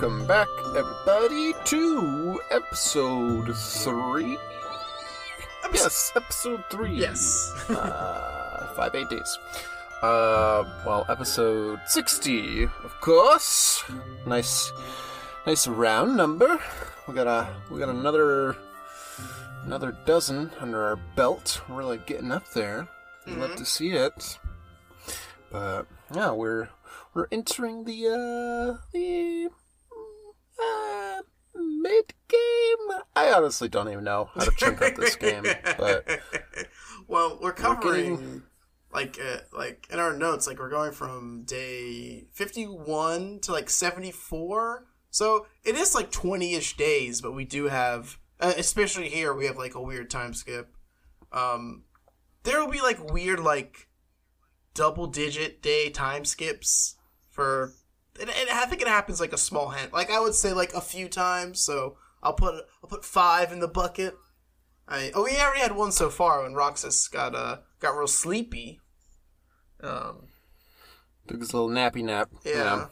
welcome back, everybody, to episode three. yes, episode three. Yes. uh, five eight days. Uh, well, episode sixty, of course. Nice, nice round number. We got a, we got another, another dozen under our belt. We're like getting up there. Mm-hmm. Love to see it. But yeah, we're we're entering the uh the uh, mid game. I honestly don't even know how to chunk up this game, but well, we're covering getting- like uh, like in our notes, like we're going from day fifty one to like seventy four. So it is like twenty ish days, but we do have, uh, especially here, we have like a weird time skip. Um, there will be like weird like double digit day time skips for. And, and I think it happens like a small hand, like I would say like a few times. So I'll put I'll put five in the bucket. I oh we already had one so far when Roxas got uh got real sleepy. Um took his little nappy nap. you yeah. know.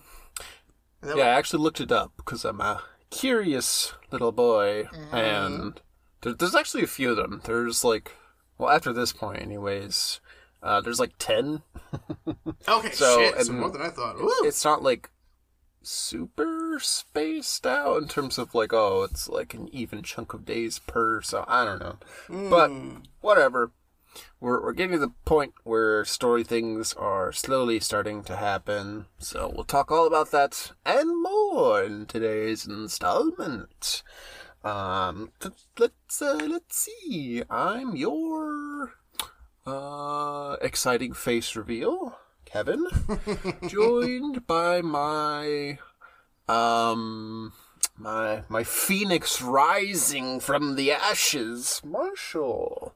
And then Yeah, I actually looked it up because I'm a curious little boy, Mm-hmm. and there, there's actually a few of them. There's like, well, after this point, anyways, uh, there's like ten. Okay, So, shit, so more than I thought. Ooh. It's not like super spaced out in terms of like, oh, it's like an even chunk of days per. So I don't know, but whatever. We're we're getting to the point where story things are slowly starting to happen. So we'll talk all about that and more in today's installment. Um, let's uh, let's see. I'm your uh exciting face reveal, Kevin, joined by my um my my phoenix rising from the ashes, Marshall.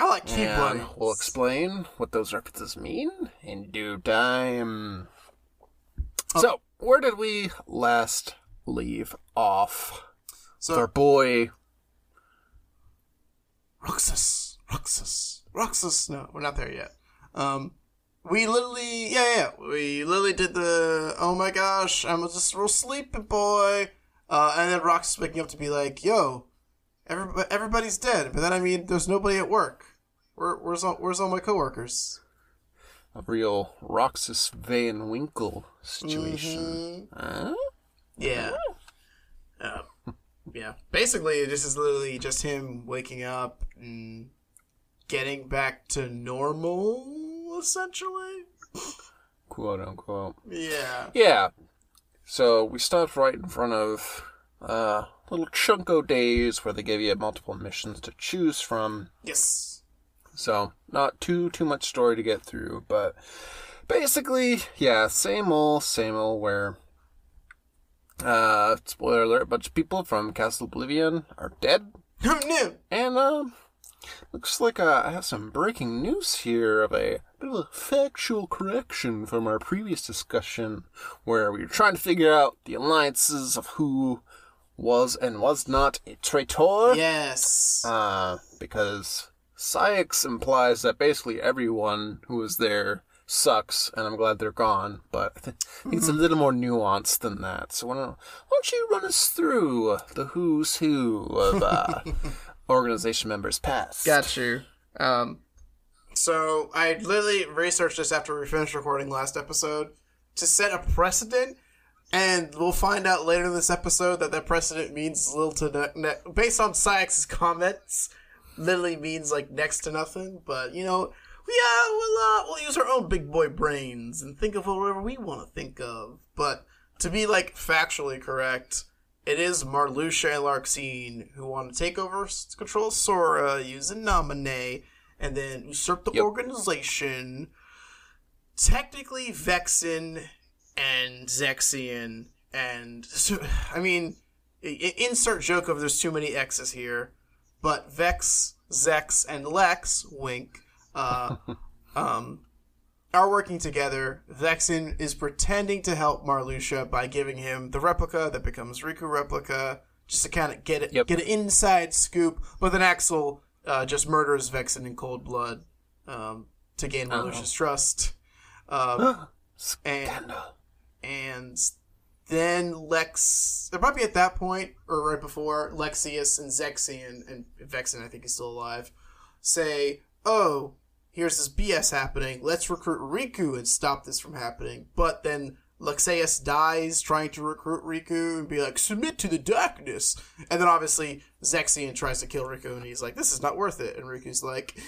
I like Keyblade. And we'll explain what those references mean in due time. So, where did we last leave off? So Our boy Roxas, Roxas, Roxas. No, we're not there yet. Um, we literally, yeah, yeah, we literally did the. Oh my gosh, I'm just real sleepy boy. Uh, and then Roxas waking up to be like, "Yo, everybody, everybody's dead." But then I mean, there's nobody at work. Where, where's all, where's all my coworkers? a real Roxas Van Winkle situation. Huh? Yeah. Uh, yeah. Basically, this is literally just him waking up and getting back to normal, essentially. Quote unquote. Yeah. Yeah. So we stopped right in front of uh little chunko days where they give you multiple missions to choose from. Yes. So not too too much story to get through, but basically, yeah, same old, same old. Where, uh, spoiler alert: a bunch of people from Castle Oblivion are dead, no. and um, looks like uh, I have some breaking news here of a bit of a factual correction from our previous discussion, where we were trying to figure out the alliances of who was and was not a traitor. Yes. Uh, because Saïx implies that basically everyone who was there sucks, and I'm glad they're gone. But I thi- I think it's a little more nuanced than that. So why don't, why don't you run us through the who's who of uh, organization members past? Got you. Um, so I literally researched this after we finished recording last episode to set a precedent, and we'll find out later in this episode that that precedent means little to ne- ne- based on Saïx's comments, literally means like next to nothing. But you know, we uh, we'll uh, we'll use our own big boy brains and think of whatever we want to think of. But to be like factually correct, it is Marluxia and Larxene who want to take over control of Sora using Namine and then usurp the Yep. organization. Technically, Vexen and Zexion and I mean, insert joke of there's too many X's here, but Vex, Zex, and Lex, wink, uh, um, are working together. Vexen is pretending to help Marluxia by giving him the replica that becomes Riku replica, just to kind of get it, Yep. get an inside scoop. But then Axel uh, just murders Vexen in cold blood um, to gain. Marluxia's trust. Um, and Scandal. and then Lex, they're probably at that point, or right before, Lexaeus and Zexion, and Vexen, I think he's still alive, say, oh, here's this BS happening, let's recruit Riku and stop this from happening. But then Lexaeus dies trying to recruit Riku and be like, submit to the darkness. And then obviously Zexion tries to kill Riku and he's like, this is not worth it. And Riku's like,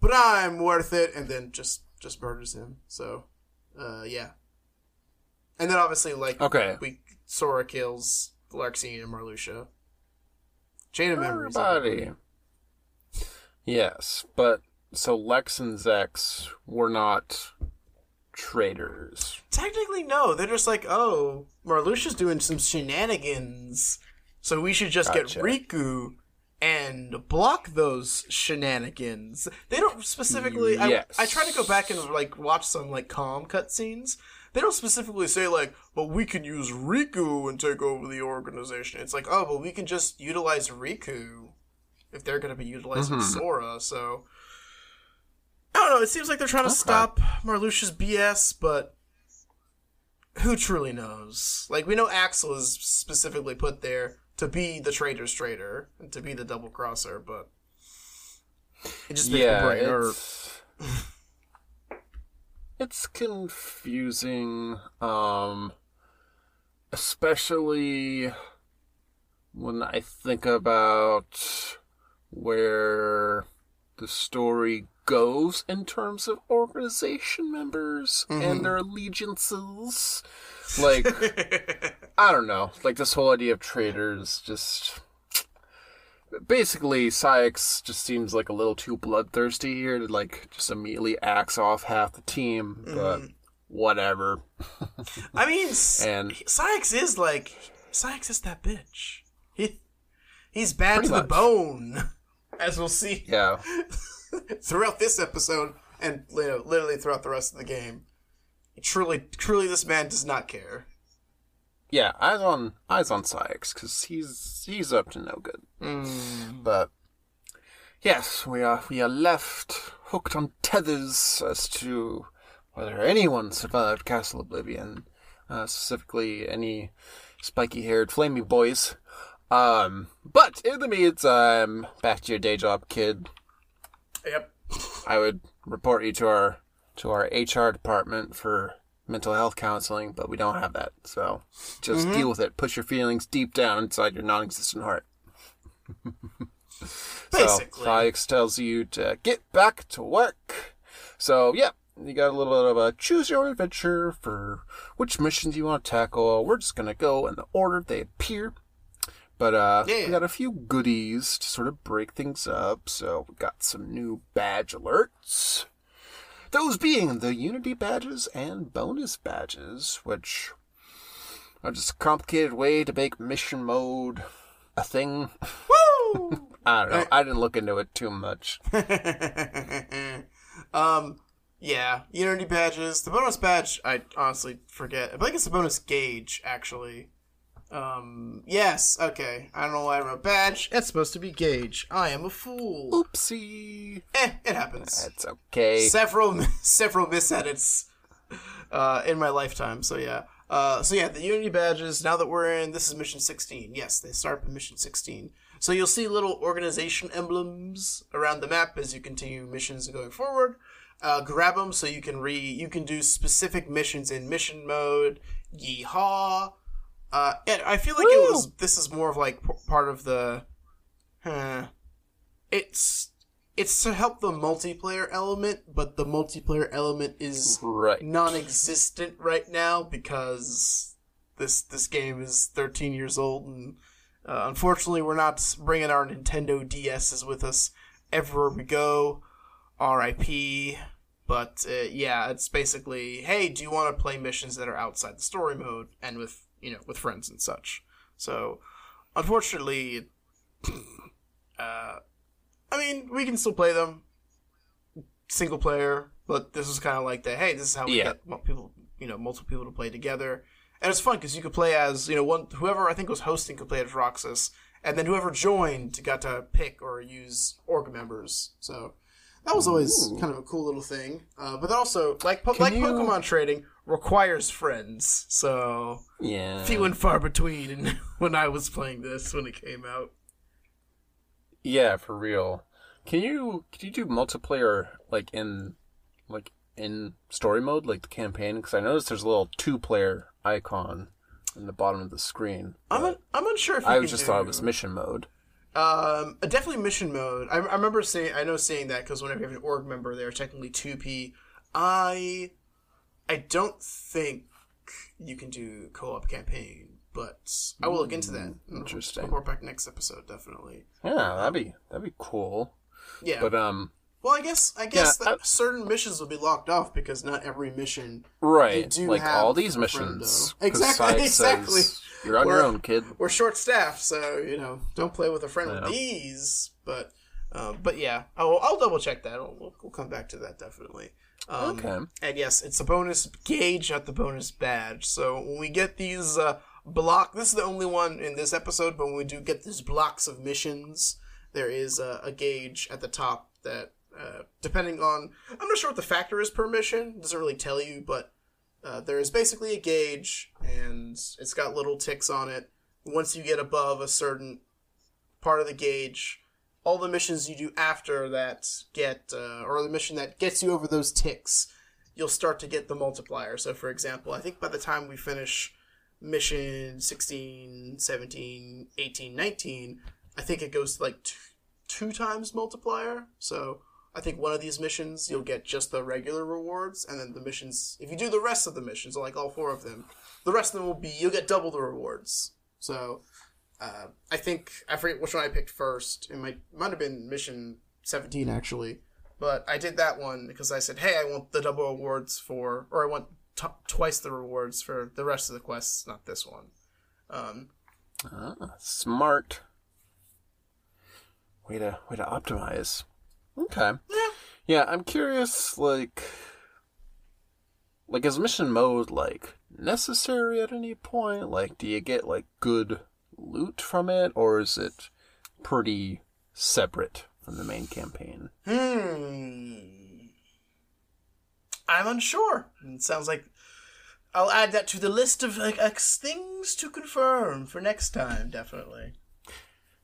but I'm worth it. And then just, just murders him. So, uh, yeah. And then obviously, like, Okay. we Sora kills Larxene and Marluxia. Chain of memories. Everybody. Yes, but so Lex and Zex were not traitors. Technically, no. They're just like, oh, Marluxia's doing some shenanigans, so we should just Gotcha. get Riku and block those shenanigans. They don't specifically. Yes. I, I try to go back and like watch some like calm cutscenes. They don't specifically say like, but we can use Riku and take over the organization. It's like, oh, but we can just utilize Riku if they're going to be utilizing mm-hmm. Sora. So I don't know. It seems like they're trying to stop Marluxia's BS, but who truly knows? Like we know Axel is specifically put there to be the traitor's traitor and to be the double crosser, but it just makes yeah, my brain it's, it's confusing, um, especially when I think about where the story goes in terms of organization members and mm-hmm. their allegiances. Like, I don't know. Like this whole idea of traitors just basically Saïx just seems like a little too bloodthirsty here to like just immediately axe off half the team, but mm-hmm. whatever. I mean, And- Saïx is like Saïx is that bitch. He he's bad to the bone, as we'll see Yeah. throughout this episode and you know, literally throughout the rest of the game. Truly, truly, this man does not care. Yeah, eyes on eyes on Saïx because he's he's up to no good. But yes, we are we are left hooked on tethers as to whether anyone survived Castle Oblivion, uh, specifically any spiky-haired flamey boys. Um, but in the meantime, back to your day job, kid. Yep. I would report you to our to our HR department for mental health counseling, but we don't have that. So just mm-hmm. deal with it. Push your feelings deep down inside your non-existent heart. Basically. So Saïx tells you to get back to work. So yeah, you got a little bit of a choose your own adventure for which missions you want to tackle. We're just gonna go in the order they appear. But uh Yeah. we got a few goodies to sort of break things up. So we got some new badge alerts. Those being the Unity badges and bonus badges, which are just a complicated way to make mission mode a thing. Woo! I don't know. I didn't look into it too much. um, yeah, Unity badges. The bonus badge, I honestly forget. I think it's the bonus gauge, actually. Um, yes, okay. I don't know why I wrote badge. It's supposed to be gauge. I am a fool. Oopsie. Eh, it happens. It's okay. Several, several misedits uh, in my lifetime. So yeah. Uh, so yeah, the Unity badges. Now that we're in, this is mission sixteen. Yes, they start at mission sixteen. So you'll see little organization emblems around the map as you continue missions going forward. Uh, grab them so you can re you can do specific missions in mission mode. Yeehaw! Uh, and I feel like it was this is more of like p- part of the. Huh, it's it's to help the multiplayer element, but the multiplayer element is Right. non-existent right now because this this game is 13 years old and uh, unfortunately we're not bringing our Nintendo DSs with us everywhere we go. R.I.P. But uh, yeah, it's basically, hey, do you want to play missions that are outside the story mode and with you know with friends and such? So, unfortunately, uh, I mean, we can still play them single player, but this is kind of like the hey, this is how we Yeah. get people, you know, multiple people to play together, and it's fun because you could play as you know one whoever I think was hosting could play as Roxas, and then whoever joined got to pick or use org members. So that was always kind of a cool little thing. Uh, but then also like po- like you- Pokemon trading, requires friends. So Yeah. few and far between. And when I was playing this when it came out, Yeah, for real. Can you can you do multiplayer like in like in story mode, like the campaign? Because I noticed there's a little two player icon in the bottom of the screen. I'm un- I'm unsure if you I just do- thought it was mission mode. Um, definitely mission mode. I, I remember saying I know saying that because whenever you have an org member, they're technically two P. I, I don't think you can do co-op campaign, but I will look into that. interesting. Report back next episode, definitely. Yeah, that'd be that'd be cool. Yeah. But um, well, I guess I guess Yeah, that I- certain missions will be locked off because not every mission. right, do like have all these missions. 'cause Exactly, says, exactly. You're on your own, kid. We're short staffed, so you know, don't play with a friend with these. But, um, but yeah, I'll, I'll double check that. We'll, we'll come back to that definitely. Um, Okay. And yes, it's a bonus gauge, not the bonus badge. So when we get these uh, block, this is the only one in this episode. But when we do get these blocks of missions, there is a, a gauge at the top that, uh, depending on, I'm not sure what the factor is per mission. It doesn't really tell you, but uh, there is basically a gauge, and it's got little ticks on it. Once you get above a certain part of the gauge, all the missions you do after that get, uh, or the mission that gets you over those ticks, you'll start to get the multiplier. So, for example, I think by the time we finish mission 16, 17, 18, 19, I think it goes to like two, two times multiplier. So, I think one of these missions you'll get just the regular rewards, and then the missions, if you do the rest of the missions, like all four of them, the rest of them will be you'll get double the rewards. So, uh, I think I forget which one I picked first. It might might have been mission seventeen actually, but I did that one because I said, hey, I want the double rewards for, or I want t- twice the rewards for the rest of the quests, not this one. Um, Ah, smart. Way to way to optimize. Okay. yeah, Yeah, I'm curious, like, like is mission mode like necessary at any point? Like, do you get like good loot from it, or is it pretty separate from the main campaign? Hmm. I'm unsure. It sounds like I'll add that to the list of like ex- things to confirm for next time. Definitely.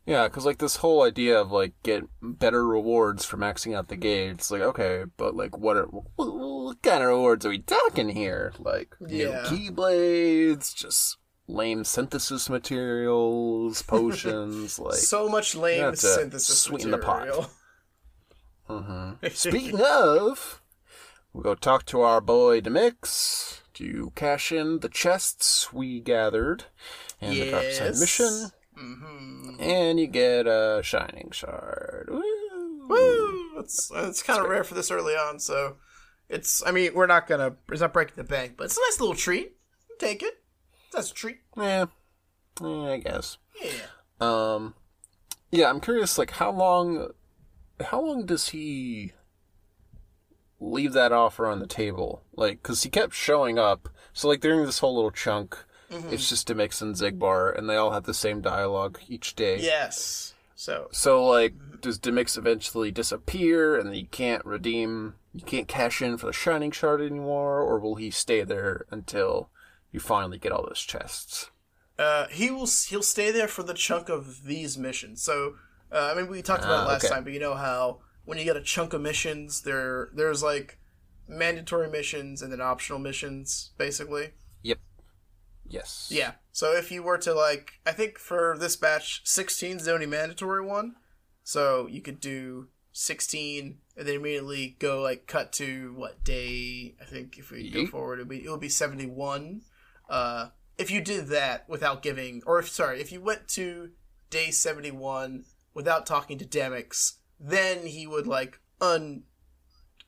Yeah, because like this whole idea of like get better rewards for maxing out the gauge. It's like okay, but like what are what, what kind of rewards are we talking here? Like Yeah. new keyblades, just lame synthesis materials, potions, like. so much lame synthesis sweeten the pot. Mm-hmm. Speaking of, we'll go talk to our boy Demyx to cash in the chests we gathered in the Dark Side Yes. mission, hmm and you get a Shining Shard. Woo! Woo! It's it's kind of rare for this early on, so it's. I mean, we're not gonna. It's not breaking the bank, but it's a nice little treat. Take it. That's a treat. Yeah, yeah, I guess. Yeah. Um, yeah, I'm curious. Like, how long? How long does he leave that offer on the table? Like, because he kept showing up. So, like, during this whole little chunk, it's just Demyx and Xigbar, and they all have the same dialogue each day. Yes. So So, like, does Demyx eventually disappear, and you can't redeem, you can't cash in for the Shining Shard anymore, or will he stay there until you finally get all those chests? Uh, he will he'll stay there for the chunk of these missions. So uh, I mean, we talked about Ah, it last okay. time, but you know how when you get a chunk of missions, there there's like mandatory missions and then optional missions, basically. Yep. Yes. Yeah. So if you were to like, I think for this batch, 16 is the only mandatory one. So you could do 16 and then immediately go like cut to what day? I think if we go forward, it'll be it'll be 71. Uh, if you did that without giving, or if sorry, if you went to day 71 without talking to Demyx, then he would like un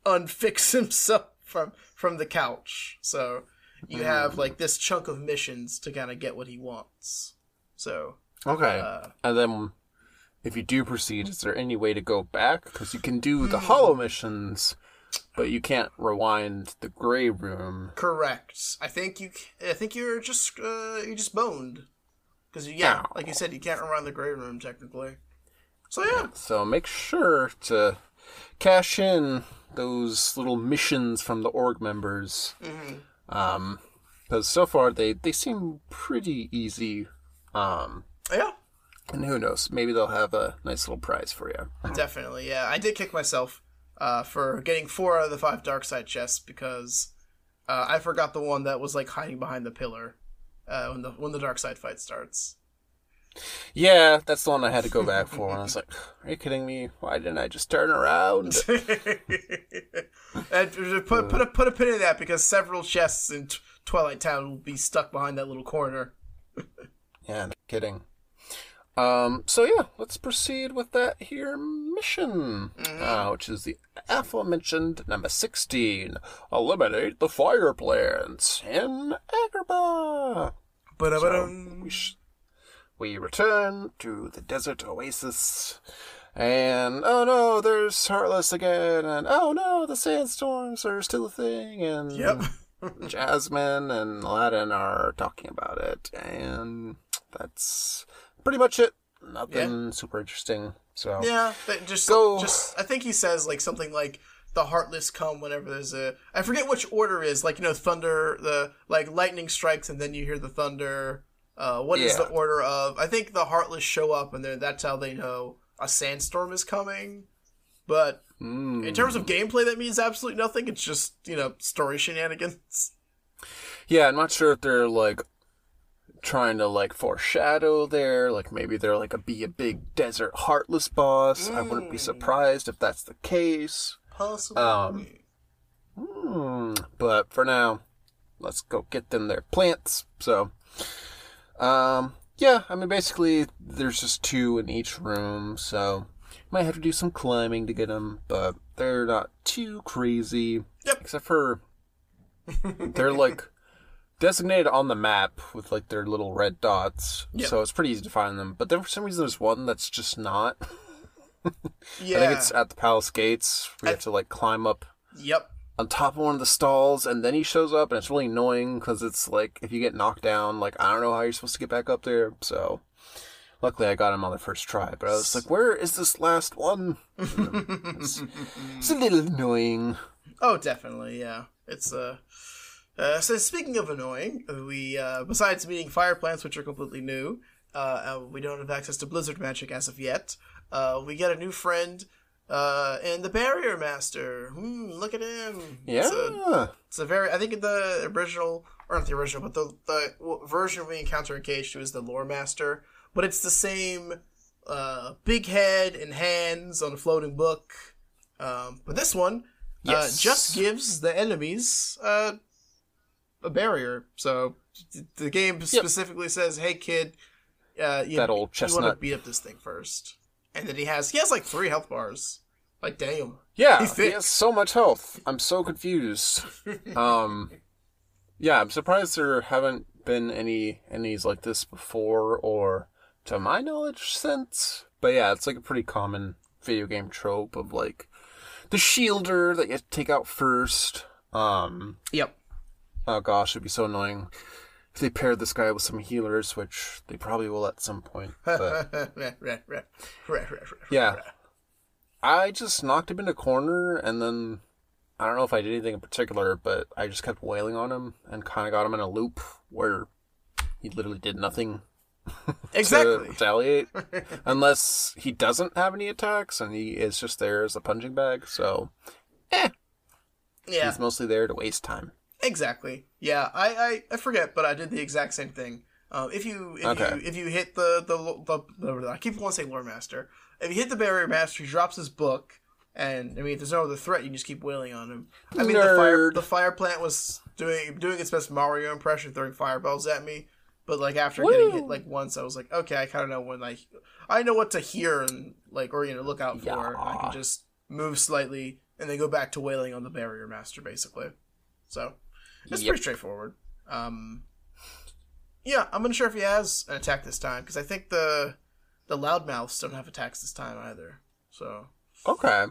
unfix himself from from the couch. So you have like this chunk of missions to kind of get what he wants. So Okay. uh, And then, if you do proceed, is there any way to go back? Because you can do Hmm. the holo missions, but you can't rewind the gray room. correct. I think you. I think you're just uh, you just boned because yeah, like you said, you can't rewind the gray room technically. So yeah, So make sure to cash in those little missions from the org members. Um, because so far they they seem pretty easy. Um, Yeah, and who knows? Maybe they'll have a nice little prize for you. definitely. Yeah, I did kick myself uh, for getting four out of the five dark side chests because uh, I forgot the one that was like hiding behind the pillar uh, when the when the dark side fight starts. Yeah, that's the one I had to go back for. And I was like, "Are you kidding me? Why didn't I just turn around?" and put put a put a pin in that because several chests in T- Twilight Town will be stuck behind that little corner. Yeah, no kidding. Um, so yeah, let's proceed with that here mission, uh, which is the aforementioned number 16, Eliminate the Fire Plants in Agrabah. So, we, sh- we return to the desert oasis, and oh no, there's Heartless again, and oh no, the sandstorms are still a thing, and Yep. Jasmine and Aladdin are talking about it, and that's pretty much it. Nothing super interesting. So Yeah, just Go. just I think he says like something like the heartless come whenever there's a I forget which order is like you know thunder the like lightning strikes and then you hear the thunder. Uh, what is Yeah. the order of? I think the heartless show up and then that's how they know a sandstorm is coming. But Mm. in terms of gameplay, that means absolutely nothing. It's just you know story shenanigans. yeah, I'm not sure if they're like trying to like foreshadow there. Like maybe they're like a be a big desert heartless boss. I wouldn't be surprised if that's the case. Possibly. Um, Hmm, but for now, let's go get them their plants. So, um, yeah, I mean, basically, there's just two in each room, so might have to do some climbing to get them, but they're not too crazy. Yep. Except for they're like designated on the map with like their little red dots, so it's pretty easy to find them. But then for some reason, there's one that's just not. yeah. I think it's at the palace gates. We have to like climb up Yep. on top of one of the stalls, and then he shows up, and it's really annoying because it's like if you get knocked down, like I don't know how you're supposed to get back up there. So, luckily, I got him on the first try. But I was like, "Where is this last one?" it's, it's a little annoying. Oh, definitely, yeah. It's uh, uh so speaking of annoying, we uh besides meeting fire plants which are completely new, uh, uh we don't have access to blizzard magic as of yet. Uh we get a new friend uh and the barrier master. Hmm, look at him. Yeah, It's a, it's a very I think the original or not the original, but the the version we encounter in KH2 is the lore master, but it's the same uh big head and hands on a floating book. Um, but this one Yes. uh, just gives the enemies uh, a barrier. So the game specifically says, "Hey kid, uh, you, That old chestnut. you want to beat up this thing first. And then he has he has like three health bars. Like damn. yeah, He he, has so much health. I'm so confused. um, yeah, I'm surprised there haven't been any enemies like this before, or to my knowledge, since. But yeah, it's like a pretty common video game trope of like the shielder that you have to take out first. Um, Yep. Oh gosh, it'd be so annoying if they paired this guy with some healers, which they probably will at some point. But yeah, I just knocked him in a corner, and then I don't know if I did anything in particular, but I just kept wailing on him and kind of got him in a loop where he literally did nothing to Exactly. retaliate, unless he doesn't have any attacks and he is just there as a punching bag. So eh. Yeah. he's mostly there to waste time. Exactly. Yeah, I, I, I forget, but I did the exact same thing. Um, if you if Okay. you if you hit the the, the, the I keep wanting to say lore master. If you hit the barrier master, he drops his book, and I mean, if there's no other threat, you can just keep wailing on him. I mean, the fire the fire plant was doing doing its best Mario impression, throwing fireballs at me. But like after getting hit like once, I was like, okay, I kind of know when like I know what to hear and like or you know look out for. and I can just move slightly and then go back to wailing on the barrier master, basically. So it's Yep. pretty straightforward. Um, yeah, I'm unsure if he has an attack this time because I think the the loudmouths don't have attacks this time either. So Okay.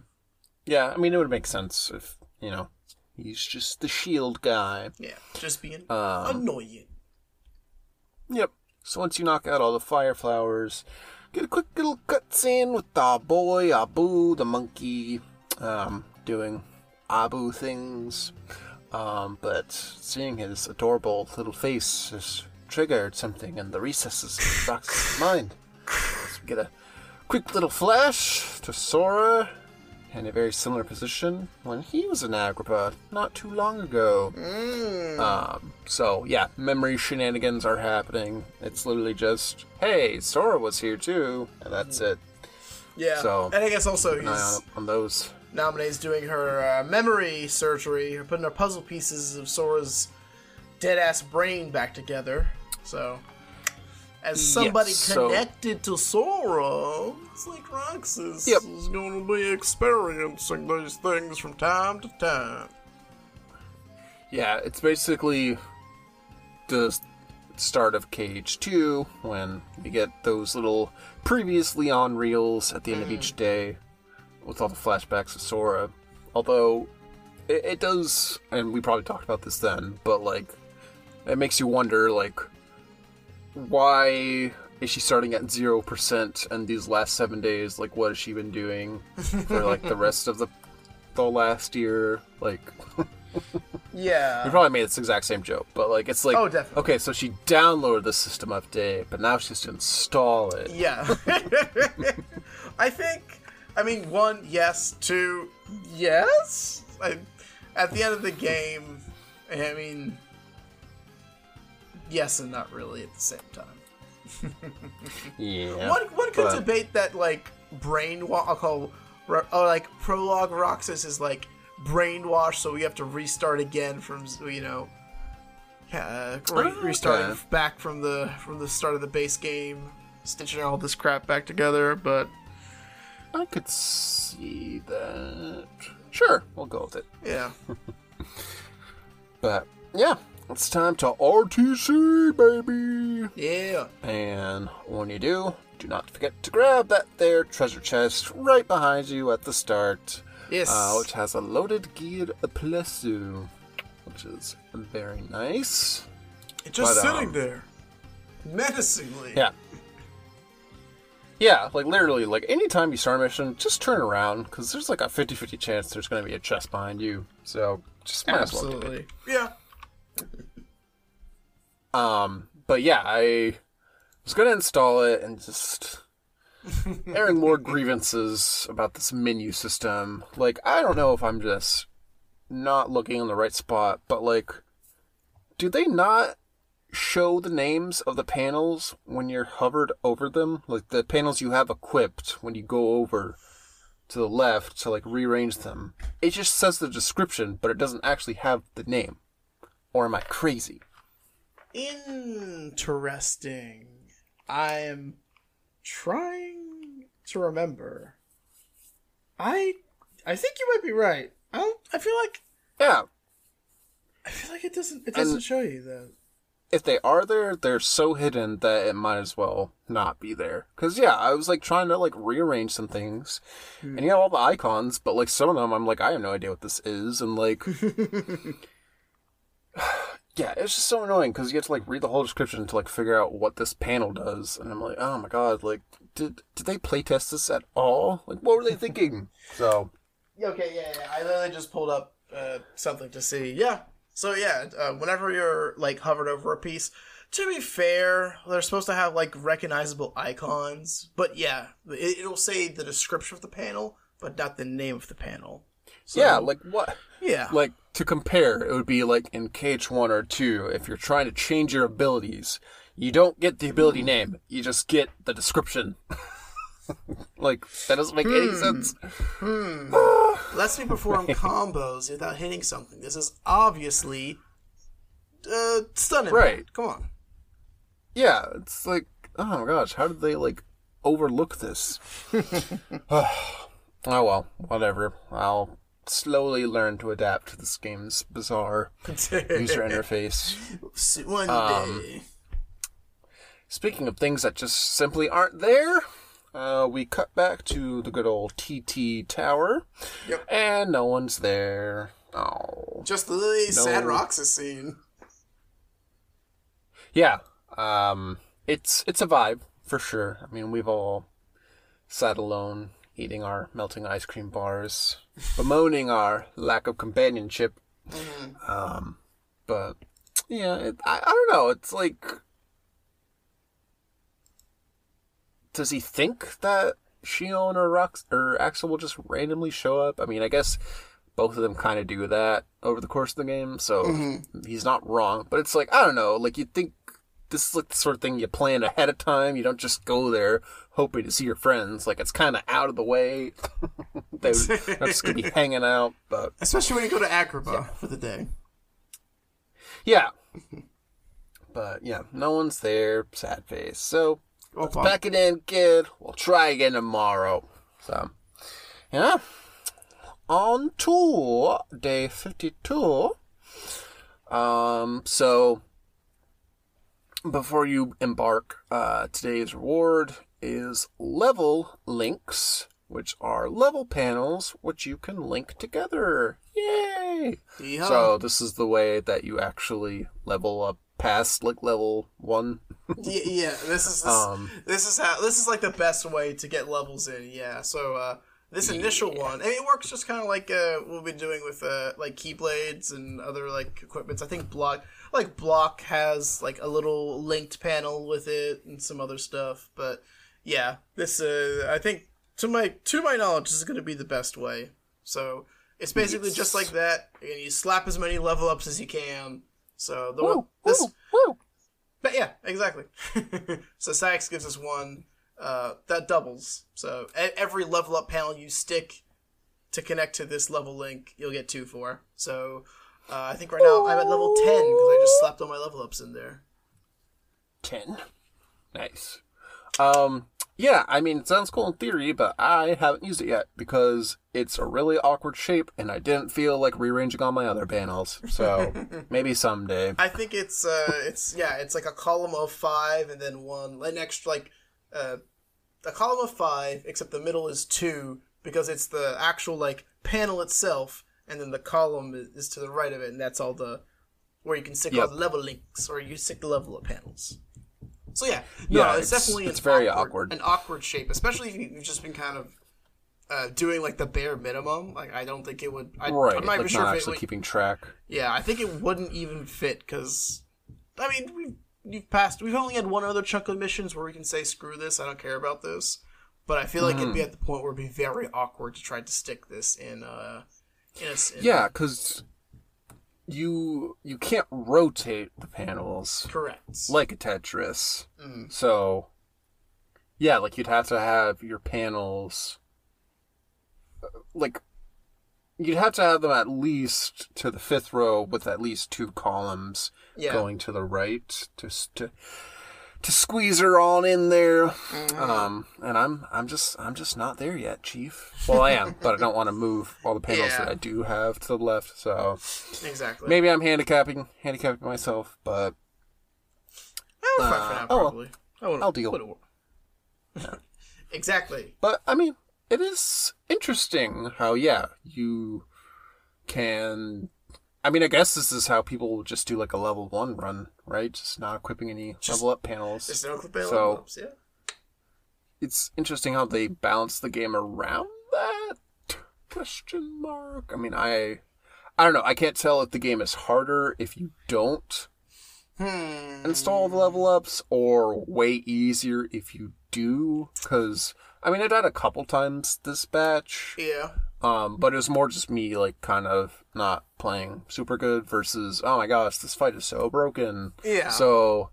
Yeah, I mean, it would make sense if, you know, he's just the shield guy. yeah, just being Um, annoying. Yep. So once you knock out all the fire flowers, get a quick little cutscene with the boy Abu, the monkey, um, doing Abu things. Um, but seeing his adorable little face has triggered something in the recesses of Rox's mind. So we get a quick little flash to Sora in a very similar position when he was in Agrabah not too long ago. Um, so yeah, memory shenanigans are happening. It's literally just, hey, Sora was here too, and that's it. Yeah. So- and I guess also Eye on, he's on those. Namine's doing her uh, memory surgery, or putting her puzzle pieces of Sora's dead ass brain back together. So, as somebody Yes, so- connected to Sora, it's like Roxas Yep. is going to be experiencing these things from time to time. Yeah, it's basically the start of KH2 when we get those little previously on reels at the end of each day with all the flashbacks of Sora. Although it, it does, and we probably talked about this then, but like it makes you wonder like why is she starting at 0% and these last 7 days like what has she been doing for like the rest of the the last year like Yeah. we probably made this exact same joke, but like it's like Oh, definitely. okay, so she downloaded the system update, but now she has to install it. Yeah. I think, I mean, one, yes. Two, yes. I, at the end of the game, I mean, yes and not really at the same time. Yeah. One, one could but- debate that, like, brainwash, I'll call, or like, Prologue Roxas is like brainwashed, so we have to restart again from, you know, uh, re- Oh, restarting okay. back from the from the start of the base game, stitching all this crap back together. But I could see that. Sure, we'll go with it. yeah, But yeah, it's time to RTC, baby. yeah, And when you do, do not forget to grab that there treasure chest right behind you at the start, yes. uh, which has a loaded gear plesu, which is very nice. It's just but, sitting um, there, menacingly. Yeah. Yeah, like literally, like anytime you start a mission, just turn around because there's like a 50 50 chance there's going to be a chest behind you. So just might as well do it. absolutely. Yeah, Um, but yeah, I was going to install it and just airing more grievances about this menu system. Like, I don't know if I'm just not looking in the right spot, but like, do they not show the names of the panels when you're hovered over them? Like the panels you have equipped when you go over to the left to like rearrange them. It just says the description, but it doesn't actually have the name. Or am I crazy? interesting. I am trying to remember. I I think you might be right. I don't. I feel like Yeah, I feel like it doesn't. It doesn't And- show you that. If they are there, they're so hidden that it might as well not be there. Cause yeah, I was like trying to like rearrange some things, and you have all the icons, but like some of them, I'm like, I have no idea what this is, and like, yeah, it's just so annoying because you have to like read the whole description to like figure out what this panel does, and I'm like, oh my god, like, did did they playtest this at all? Like, what were they thinking? So Okay, yeah, yeah. I literally just pulled up uh, something to see. Yeah. So yeah, uh, whenever you're like hovered over a piece, to be fair, they're supposed to have like recognizable icons. But yeah, it, it'll say the description of the panel, but not the name of the panel. So, yeah, like what? yeah, like to compare it would be like in KH1 or 2 if you're trying to change your abilities you don't get the ability name you just get the description like that doesn't make any sense Let's me perform combos without hitting something. This is obviously uh, stunning. Right. Come on. yeah it's like oh my gosh how did they like overlook this oh well whatever i'll slowly learn to adapt to this game's bizarre user interface One Um, day. Speaking of things that just simply aren't there, uh, we cut back to the good old TT Tower, Yep. and no one's there. Oh, Just the really sad no. Roxas scene. yeah. Um, it's it's a vibe for sure. I mean, we've all sat alone eating our melting ice cream bars, bemoaning our lack of companionship Um, but yeah, it, I I don't know. It's like, does he think that Xion or Rox or Axel will just randomly show up? I mean, I guess both of them kind of do that over the course of the game, so mm-hmm. he's not wrong. But it's like I don't know. Like you think this is like the sort of thing you plan ahead of time. You don't just go there hoping to see your friends. Like it's kind of out of the way. They're just gonna be hanging out, but Especially when you go to Agrabah for the day. yeah. But yeah, no one's there. Sad face. So Oh, let's pack it in, kid. We'll try again tomorrow. So yeah. On tour, day fifty-two. Um. So before you embark, uh, today's reward is level links, which are level panels which you can link together. Yay! Yeah. So this is the way that you actually level up past like level one. yeah, yeah, this is this, Um, this is how this is like the best way to get levels in. Yeah. So uh, this initial one, I mean, it works just kind of like uh, we've been doing with uh, like keyblades and other like equipments. I think block like block has like a little linked panel with it and some other stuff. But yeah, this uh, I think to my to my knowledge, this is going to be the best way. So it's basically just like that, and you slap as many level ups as you can. So the one, this woo, woo. but yeah, exactly. so Sax gives us one uh, that doubles. So every level up panel you stick to connect to this level link, you'll get two for. So uh, I think right now I'm at level ten because I just slapped all my level ups in there. Ten. Nice. Um, yeah, I mean, it sounds cool in theory, but I haven't used it yet because it's a really awkward shape, and I didn't feel like rearranging all my other panels. So maybe someday. I think it's uh, it's yeah, it's like a column of five and then one, an extra like uh, a column of five, except the middle is two because it's the actual like panel itself, and then the column is, is to the right of it, and that's all the where you can stick Yep. all the level links or you stick the level of panels. So yeah, no, Yeah, it's, it's- definitely it's an very awkward, awkward. an awkward shape, especially if you've just been kind of. Uh, doing like the bare minimum, like I don't think it would. I, right, I'm not even like sure not if it actually keeping track. yeah, I think it wouldn't even fit because, I mean, we've you've passed. We've only had one other chunk of missions where we can say screw this. I don't care about this. But I feel like it'd Hmm. be at the point where it'd be very awkward to try to stick this in. Uh, in a, in Yeah, because you you can't rotate the panels correct. like a Tetris. Mm. So, yeah, like you'd have to have your panels, like, you'd have to have them at least to the fifth row with at least two columns yeah, going to the right to to to squeeze her on in there. Um, and I'm I'm just I'm just not there yet, Chief. Well, I am, but I don't want to move all the panels Yeah. that I do have to the left. So exactly. maybe I'm handicapping handicapping myself, but I would fight for uh, oh well. probably. I wouldn't- I'll deal. wouldn't- exactly. But I mean, it is interesting how yeah you can. I mean, I guess this is how people will just do like a level one run, right? Just not equipping any Just- level up panels. There's no clip So- level ups, yeah. It's interesting how they balance the game around that question mark. I mean, I I don't know. I can't tell if the game is harder if you don't Hmm. install the level ups or way easier if you do. Because I mean, I died a couple times this batch. Yeah. Um, but it was more just me like kind of not playing super good versus oh my gosh, this fight is so broken. Yeah. So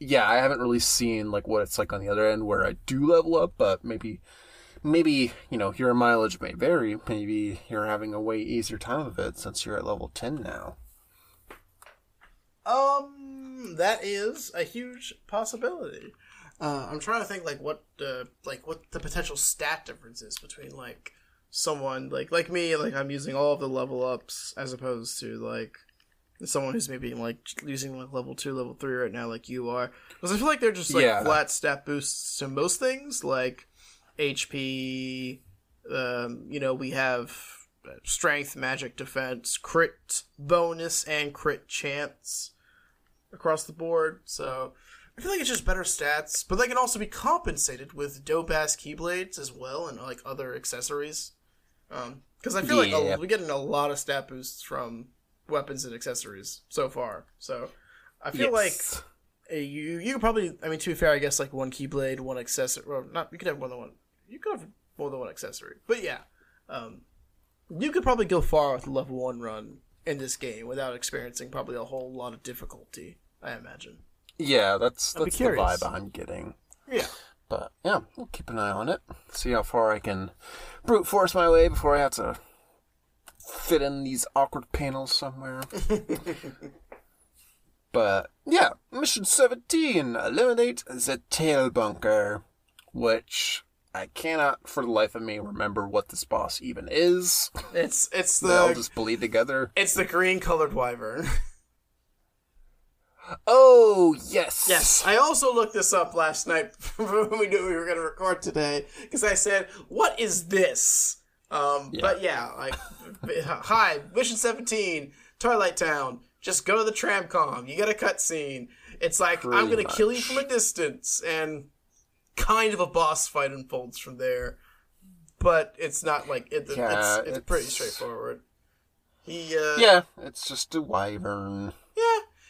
yeah, I haven't really seen like what it's like on the other end where I do level up, but maybe maybe, you know, your mileage may vary. Maybe you're having a way easier time of it since you're at level 10 now. Um, that is a huge possibility. Uh, I'm trying to think like what the like what the potential stat difference is between like someone like like me like I'm using all of the level ups as opposed to like someone who's maybe like using like level two, level three right now, like you are. Because I feel like they're just like Yeah. flat stat boosts to most things, like HP. Um, you know, we have strength, magic, defense, crit bonus, and crit chance across the board. So I feel like it's just better stats, but they can also be compensated with dope ass keyblades as well and like other accessories. Because I feel like a, we're getting a lot of stat boosts from weapons and accessories so far. So I feel like Yes. uh, you you could probably I mean to be fair I guess like one keyblade one accessory well not you could have more than one you could have more than one accessory but yeah um, you could probably go far with level one run in this game without experiencing probably a whole lot of difficulty I imagine yeah, that's I'd that's the curious. vibe I'm getting. yeah But yeah, we'll keep an eye on it. See how far I can brute force my way before I have to fit in these awkward panels somewhere. but yeah, mission 17 eliminate the tail bunker, which I cannot for the life of me remember what this boss even is. it's it's They all the just bleed together. it's the green colored wyvern Oh, yes. Yes, I also looked this up last night when we knew we were going to record today because I said, "What is this?" Um, But yeah, like, hi, Mission Seventeen, Twilight Town. Just go to the tramcom. You get a cutscene. It's like I'm going to kill you from a distance, and kind of a boss fight unfolds from there. But it's not like it, Yeah, it's, it's pretty straightforward. He uh, Yeah, it's just a wyvern.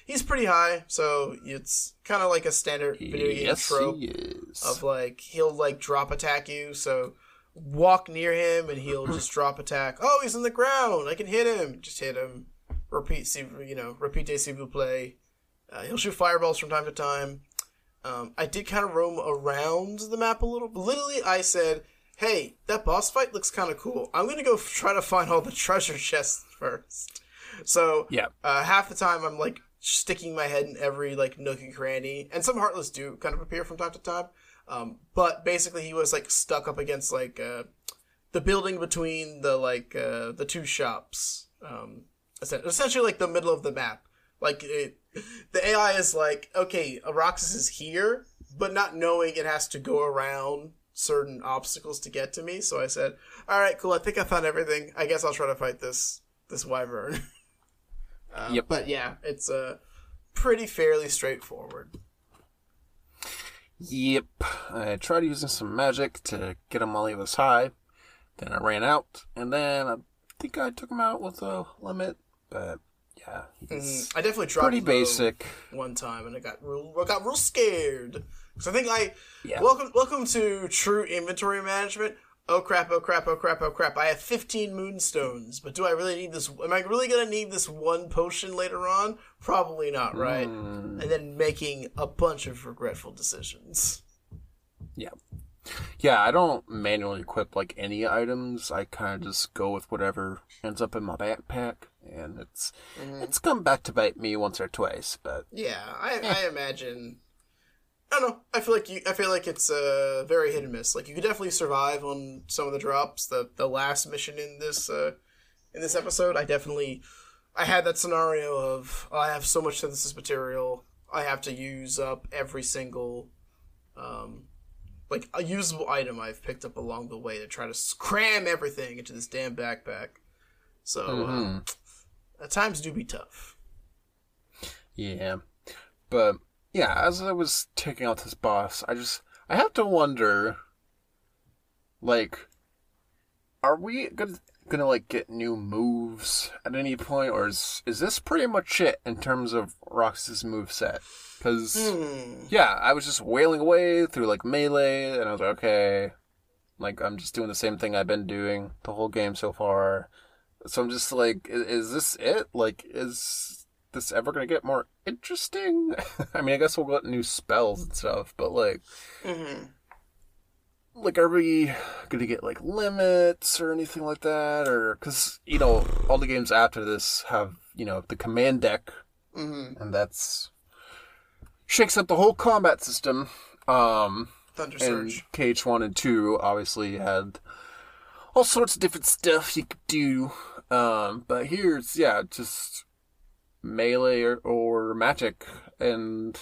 He's pretty high, so it's kind of like a standard video game Yes, trope he is. of like he'll like drop attack you. So walk near him and he'll just drop attack. Oh, he's in the ground. I can hit him. Just hit him. Repeat, see, you know, repeat s'il vous plaît. Uh, he'll shoot fireballs from time to time. Um, I did kind of roam around the map a little. Literally, I said, "Hey, that boss fight looks kind of cool. I'm gonna go f- try to find all the treasure chests first. So Yeah. uh, half the time I'm like sticking my head in every like nook and cranny, and some heartless do kind of appear from time to time. Um, but basically, he was like stuck up against like uh, the building between the like uh, the two shops. Um, essentially, like the middle of the map. Like it, the AI is like, okay, Roxas is here, but not knowing it has to go around certain obstacles to get to me. So I said, all right, cool. I think I found everything. I guess I'll try to fight this this wyvern. Uh, Yep. But yeah, it's uh, pretty fairly straightforward. Yep. I tried using some magic to get him while he was high. Then I ran out, and then I think I took him out with a limit. But yeah, he's I definitely tried pretty basic. one time, and I got real, I got real scared. So I think I Yeah. welcome welcome to true inventory management. Oh crap! Oh crap! Oh crap! Oh crap! I have fifteen moonstones, but do I really need this? Am I really gonna need this one potion later on? Probably not, right? Hmm. And then making a bunch of regretful decisions. Yeah. Yeah, I don't manually equip like any items. I kind of just go with whatever ends up in my backpack, and it's it's come back to bite me once or twice. But Yeah, I, I imagine. I don't know. I feel like you. I feel like it's uh, very hit and miss. Like you could definitely survive on some of the drops. The the last mission in this uh, in this episode, I definitely I had that scenario of I have so much synthesis material. I have to use up every single um, like a usable item I've picked up along the way to try to cram everything into this damn backpack. So um, at times do be tough. yeah, but yeah, as I was taking out this boss, I just I have to wonder, like, are we gonna gonna like get new moves at any point, or is is this pretty much it in terms of Roxas' move set? Because Hmm. yeah, I was just wailing away through like melee, and I was like, okay, like I'm just doing the same thing I've been doing the whole game so far. So I'm just like, is, is this it? Like, is this ever gonna get more interesting? I mean, I guess we'll get new spells and stuff, but like, hmm like, are we gonna get like limits or anything like that? Or because you know, all the games after this have you know the command deck hmm and that's shakes up the whole combat system. Um, Thunder and Surge. KH1 and 2 obviously had all sorts of different stuff you could do. Um, but here it's, yeah, just melee or, or magic. And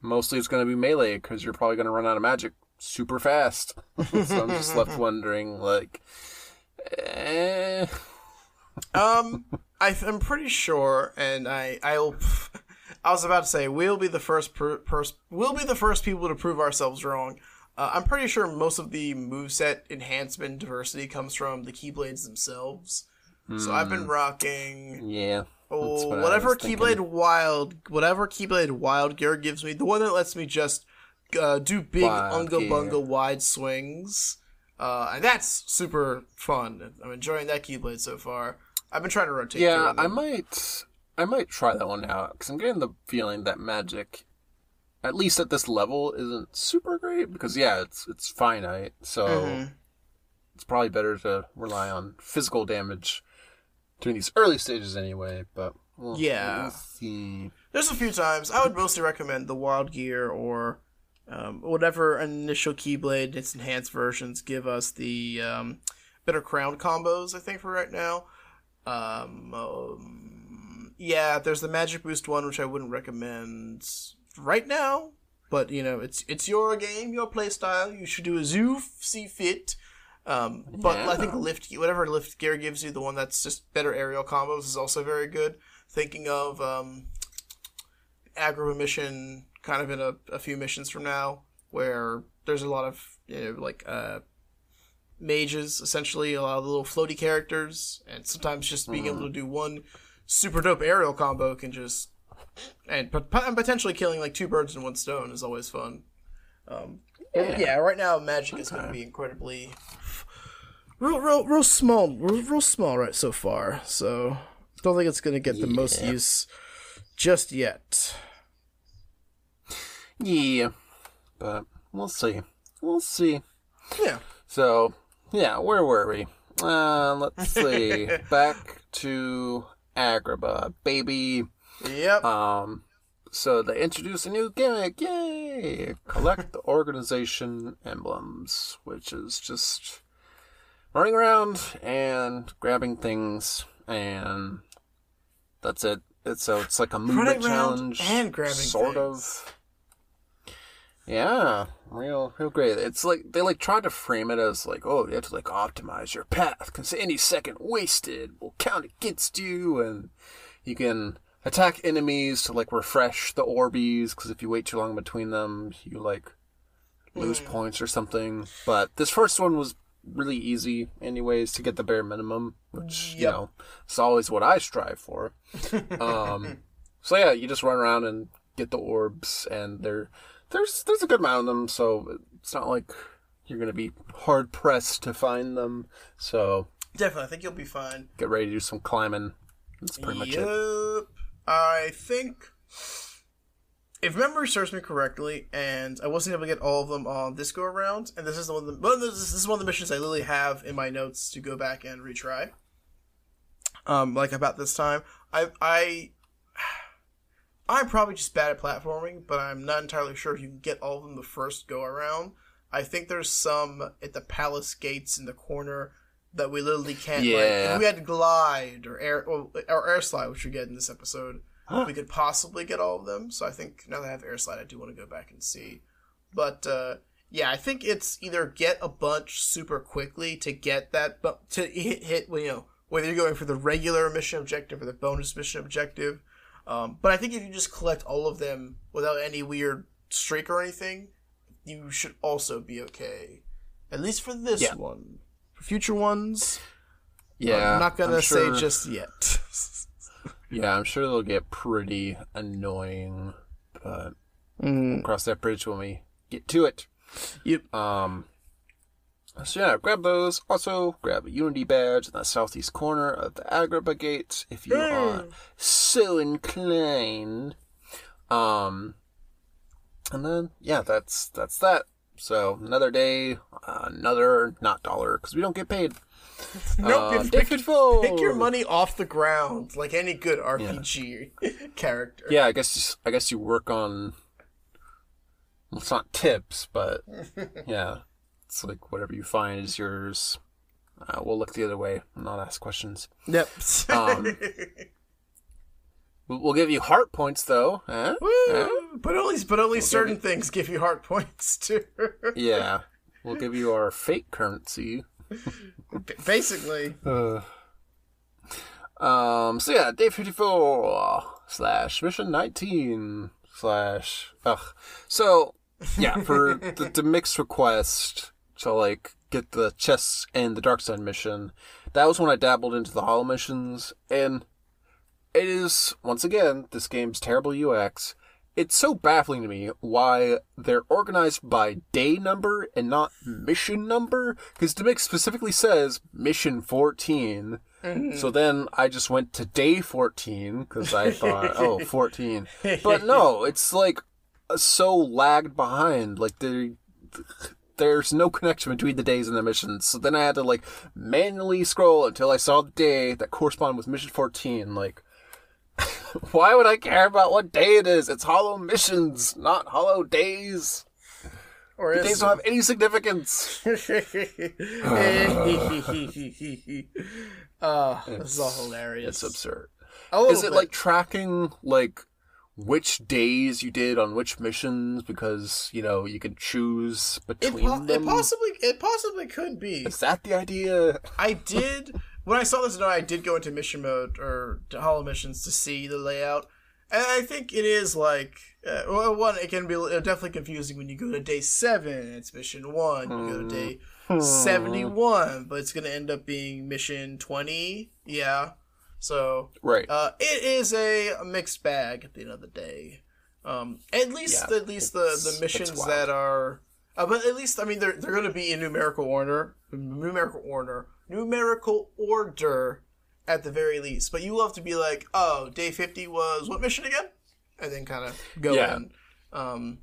mostly it's going to be melee because you're probably going to run out of magic super fast. so I'm just left wondering, like, eh. Um, I, I'm pretty sure, and I, I'll. I was about to say we'll be the first per, pers- we'll be the first people to prove ourselves wrong. Uh, I'm pretty sure most of the moveset enhancement diversity comes from the Keyblades themselves. So I've been rocking Yeah. Oh, what whatever. Keyblade Wild, whatever Keyblade Wild gear gives me, the one that lets me just uh, do big Wild unga gear. bunga wide swings, uh, and that's super fun. I'm enjoying that Keyblade so far. I've been trying to rotate. Yeah. I might, I might try that one out because I'm getting the feeling that magic, at least at this level, isn't super great. Because yeah, it's it's finite, so Mm-hmm. it's probably better to rely on physical damage during these early stages anyway. But we'll, Yeah. we'll see. There's a few times I would mostly recommend the Wild Gear or um, whatever initial Keyblade its enhanced versions give us the um, Bitter Crown combos. I think for right now. Um, um, yeah, there's the Magic Boost one, which I wouldn't recommend right now. But you know, it's it's your game, your play style. You should do as you see fit. Um, but I think lift whatever lift gear gives you, the one that's just better aerial combos is also very good. Thinking of um, Agrabah mission, kind of in a, a few missions from now, where there's a lot of you know like uh, mages, essentially a lot of little floaty characters, and sometimes just being able to do one super dope aerial combo can just and, and potentially killing like two birds in one stone is always fun. Um, but yeah. right now magic is going to be incredibly real, real, real small, real, real small right so far. So don't think it's going to get the most use just yet. Yeah, but we'll see. We'll see. Yeah. So, yeah, where were we? Uh, let's see. Back to Agrabah, baby. Yep. Um, so they introduced a new gimmick. Yay! Collect the organization emblems, which is just running around and grabbing things, and that's it. It's so it's like a movement challenge, and grabbing sort things. of. Yeah, real, real great. It's like they like tried to frame it as like, oh, you have to like optimize your path because any second wasted will count against you, and you can attack enemies to like refresh the Orbeez because if you wait too long between them, you like lose Hmm. points or something. But this first one was really easy, anyways, to get the bare minimum, which you know is always what I strive for. um, so yeah, you just run around and get the orbs, and there, there's there's a good amount of them, so it's not like you're gonna be hard pressed to find them. So Definitely. I think you'll be fine. get ready to do some climbing. That's pretty much it. I think, if memory serves me correctly, and I wasn't able to get all of them on this go around, and this is one. Of the, one of the- this is one of the missions I literally have in my notes to go back and retry. Um, like about this time, I I. I'm probably just bad at platforming, but I'm not entirely sure if you can get all of them the first go around. I think there's some at the palace gates in the corner that we literally can't. Like, Yeah. if we had glide or air or, or air slide, which we get in this episode, we could possibly get all of them. So I think now that I have air slide, I do want to go back and see. But uh, yeah, I think it's either get a bunch super quickly to get that, but to hit hit you know whether you're going for the regular mission objective or the bonus mission objective. Um, but I think if you just collect all of them without any weird streak or anything, you should also be okay. At least for this Yeah. one. Future ones, Yeah, I'm not gonna I'm say just yet. Yeah, I'm sure they'll get pretty annoying, but Mm. we'll cross that bridge when we get to it. Yep. Um. So yeah, grab those. Also, grab a Unity badge in the southeast corner of the Agrabah gate if you are so inclined. Um. And then yeah, that's that's that. So another day, another not dollar because we don't get paid. Nope, Uh, pick- Pick your money off the ground, like any good RPG character. Yeah, I guess I guess you work on. Well, it's not tips, but yeah, it's like whatever you find is yours. Uh, we'll look the other way and not ask questions. Yep. Um, We'll we'll give you heart points though. Eh? Eh? But only, but only certain things give you heart points too. Yeah, we'll give you our fake currency. Basically, Uh, um. So yeah, day fifty-four slash mission nineteen slash. Ugh. So yeah, for the, the mixed request to like get the chests and the dark side mission, that was when I dabbled into the holo missions, and it is once again this game's terrible UX. It's so baffling to me why they're organized by day number and not mission number, because the mix specifically says mission 14. Mm-hmm. So then I just went to day 14 because I thought, oh, 14. But no, it's like so lagged behind. Like there, there's no connection between the days and the missions. So then I had to like manually scroll until I saw the day that corresponded with mission 14. Like, why would I care about what day it is? It's holo missions, not hollow days. Or The days don't have any significance. uh, this is all hilarious. It's absurd. Is it bit. like tracking like which days you did on which missions because you know you can choose it, between po- it possibly it possibly could be. Is that the idea? I did when I saw this note, I did go into mission mode or to holo missions to see the layout, and I think it is like uh, well, one. It can be uh, definitely confusing when you go to day seven. It's mission one. You go to day seventy one, but it's gonna end up being mission twenty. Yeah, so Right. uh, it is a mixed bag at the end of the day. Um, at least, Yeah, at least the, the missions that are, uh, but at least I mean they're they're going to be in numerical order, numerical order, numerical order, at the very least. But you love to be like, oh, day fifty was what mission again, and then kind of go Yeah. in. Um,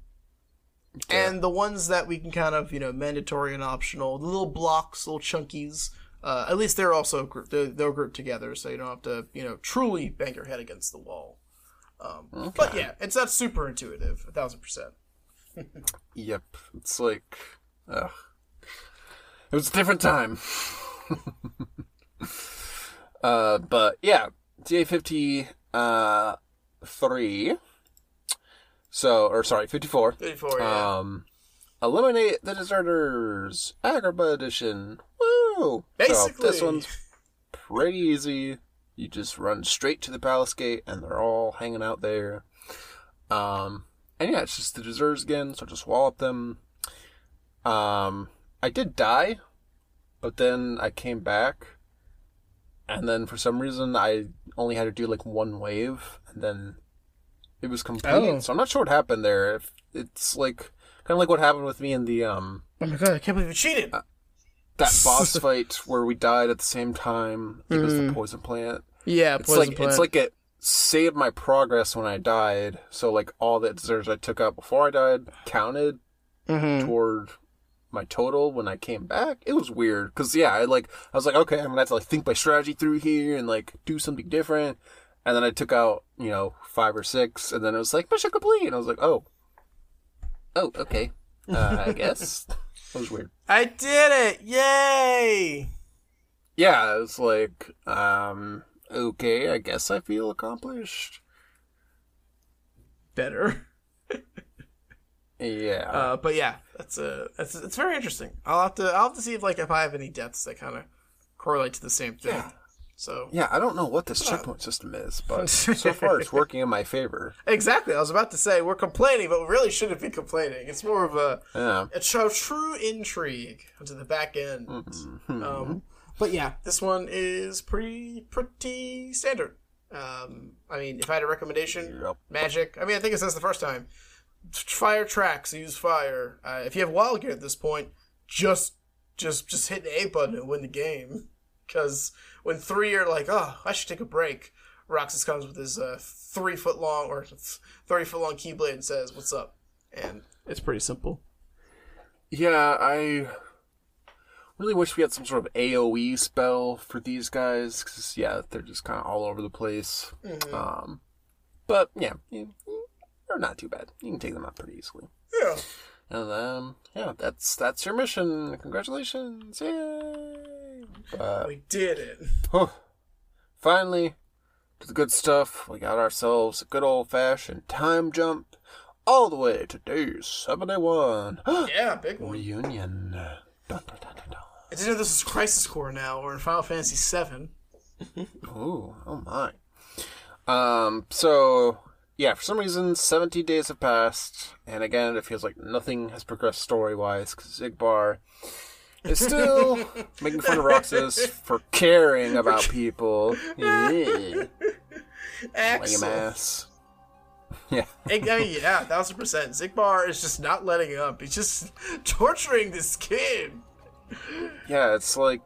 and the ones that we can kind of you know mandatory and optional, the little blocks, little chunkies. Uh, at least they're also group, they're, they're grouped together, so you don't have to you know truly bang your head against the wall. Um, But yeah, it's not super intuitive, a thousand percent. Yep. It's like, ugh. It was a different time. uh, but yeah, TA fifty uh three. So, or sorry, fifty four. Fifty four, yeah. Um, eliminate the deserters, Agrabah edition. Woo! Basically, so this one's pretty easy. You just run straight to the palace gate, and they're all hanging out there. Um, and yeah, it's just the deserters again, so just wall up them. Um, I did die, but then I came back, and then for some reason I only had to do like one wave, and then it was complete. Oh. So I'm not sure what happened there. If it's like kind of like what happened with me in the um oh my god, I can't believe you cheated. that boss fight where we died at the same time. It was the poison plant. yeah, It's like it's like it saved my progress when I died. So like all the deserters I took out before I died counted Mm-hmm. toward my total when I came back. It was weird because yeah, I like I was like okay, I'm gonna have to like think my strategy through here and like do something different. And then I took out you know five or six, and then it was like mission complete, and I was like oh, oh okay, uh, I guess it was weird. I did it! Yay! yeah, it was like, um, okay, I guess I feel accomplished. Better. Yeah. Uh, but yeah, that's uh, that's it's very interesting. I'll have to I'll have to see if like if I have any deaths that kind of correlate to the same thing. Yeah. So yeah, I don't know what this checkpoint system is, but so far it's working in my favor. exactly, I was about to say we're complaining, but we really shouldn't be complaining. It's more of a Yeah. a tr- true intrigue to the back end. Um, but yeah, this one is pretty pretty standard. Um, I mean, if I had a recommendation, Yep. magic. I mean, I think it says the first time. Fire tracks, use fire. Uh, if you have wild gear at this point, just just just hit the A button and win the game. Because when three are like, oh, I should take a break, Roxas comes with his uh, three foot long or thirty foot long keyblade and says, "What's up?" And it's pretty simple. Yeah, I really wish we had some sort of AoE spell for these guys, because, yeah, they're just kind of all over the place. Um, but, yeah, yeah, they're not too bad. You can take them out pretty easily. Yeah. And then, yeah, that's that's your mission. Congratulations! Yay! But, We did it. Finally, to the good stuff. We got ourselves a good old fashioned time jump all the way to day 71. Yeah, big one. Reunion. Dun, dun, dun, dun, dun. I didn't know this is Crisis Core now. We're in Final Fantasy VII. Ooh, oh my. Um, so yeah, for some reason, 70 days have passed, and again, it feels like nothing has progressed story wise because Xigbar is still making fun of Roxas for caring about people. Yeah. Lame Axel. ass. Yeah. I mean, yeah, thousand percent. Xigbar is just not letting up. He's just torturing this kid. Yeah, it's like,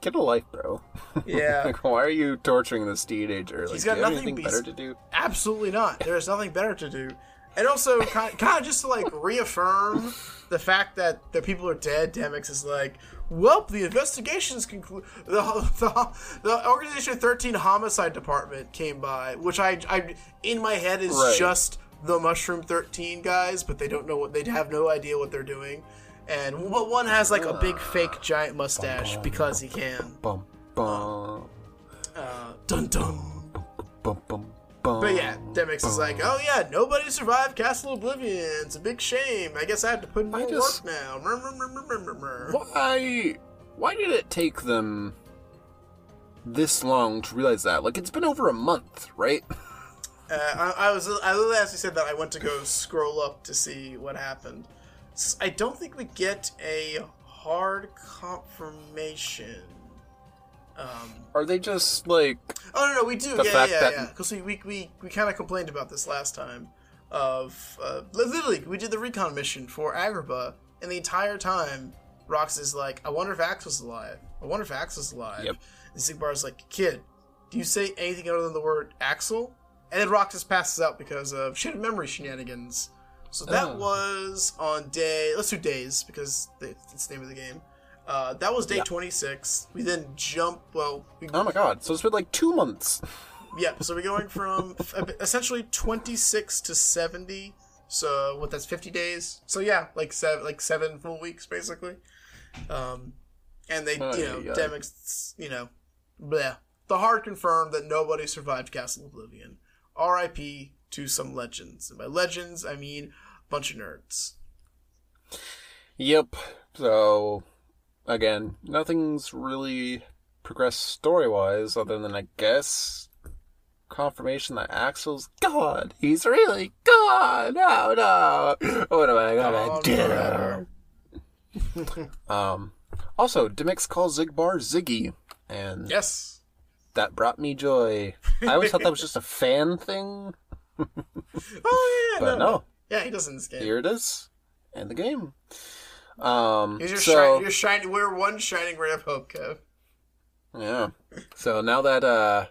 get a life, bro. Yeah, like, why are you torturing this teenager? Like, He's got nothing be- better to do? absolutely not. There is nothing better to do. And also, kind of just to like reaffirm the fact that the people are dead. Demyx is like, well, the investigations conclude. The, the the organization thirteen homicide department came by, which I I in my head is Right. just the Mushroom Thirteen guys, but they don't know what they have no idea what they're doing. And but one has like a big fake giant mustache because he can. Bum, bum, Uh, dun dun. But yeah, Demyx is like, oh yeah, nobody survived Castle Oblivion. It's a big shame. I guess I have to put in more just- work now. Why? Why did it take them this long to realize that? Like, it's been over a month, right? Uh, I, I was, I literally actually said that I went to go scroll up to see what happened. I don't think we get a hard confirmation. Um, Are they just like, Oh no, no, we do. The yeah, fact yeah, that- yeah. Because we we, we, we kind of complained about this last time. Of uh, literally, we did the recon mission for Agrabah, and the entire time, Rox is like, "I wonder if Axe was alive. I wonder if Axe was alive." Yep. And Xigbar's like, "Kid, do you say anything other than the word Axel?" And then Roxas passes out because of shit of memory shenanigans. So that Oh. was on day. Let's do days because it's the name of the game. Uh, that was day Yeah. 26. We then jump. Well, we oh my god, so it's been like two months. Yep. So we're going from essentially 26 to 70. So what? That's 50 days. So yeah, like seven, like seven full weeks basically. Um, and they, Oh, you know, yeah. Demyx, you know, bleh. The hard confirmed that nobody survived Castle Oblivion. R.I.P. to some legends, and by legends I mean a bunch of nerds. Yep. So, again, nothing's really progressed story wise, other than, I guess, confirmation that Axel's God. He's really God. Oh no. What am I gonna do? um, also, Demyx calls Xigbar Ziggy, and Yes. that brought me joy. I always thought that was just a fan thing, Oh yeah. but no, Yeah, he does in this game. here it is in the game. Um, your so, shine, your shiny. We're one shining ray of hope, Kev. Yeah. So now that uh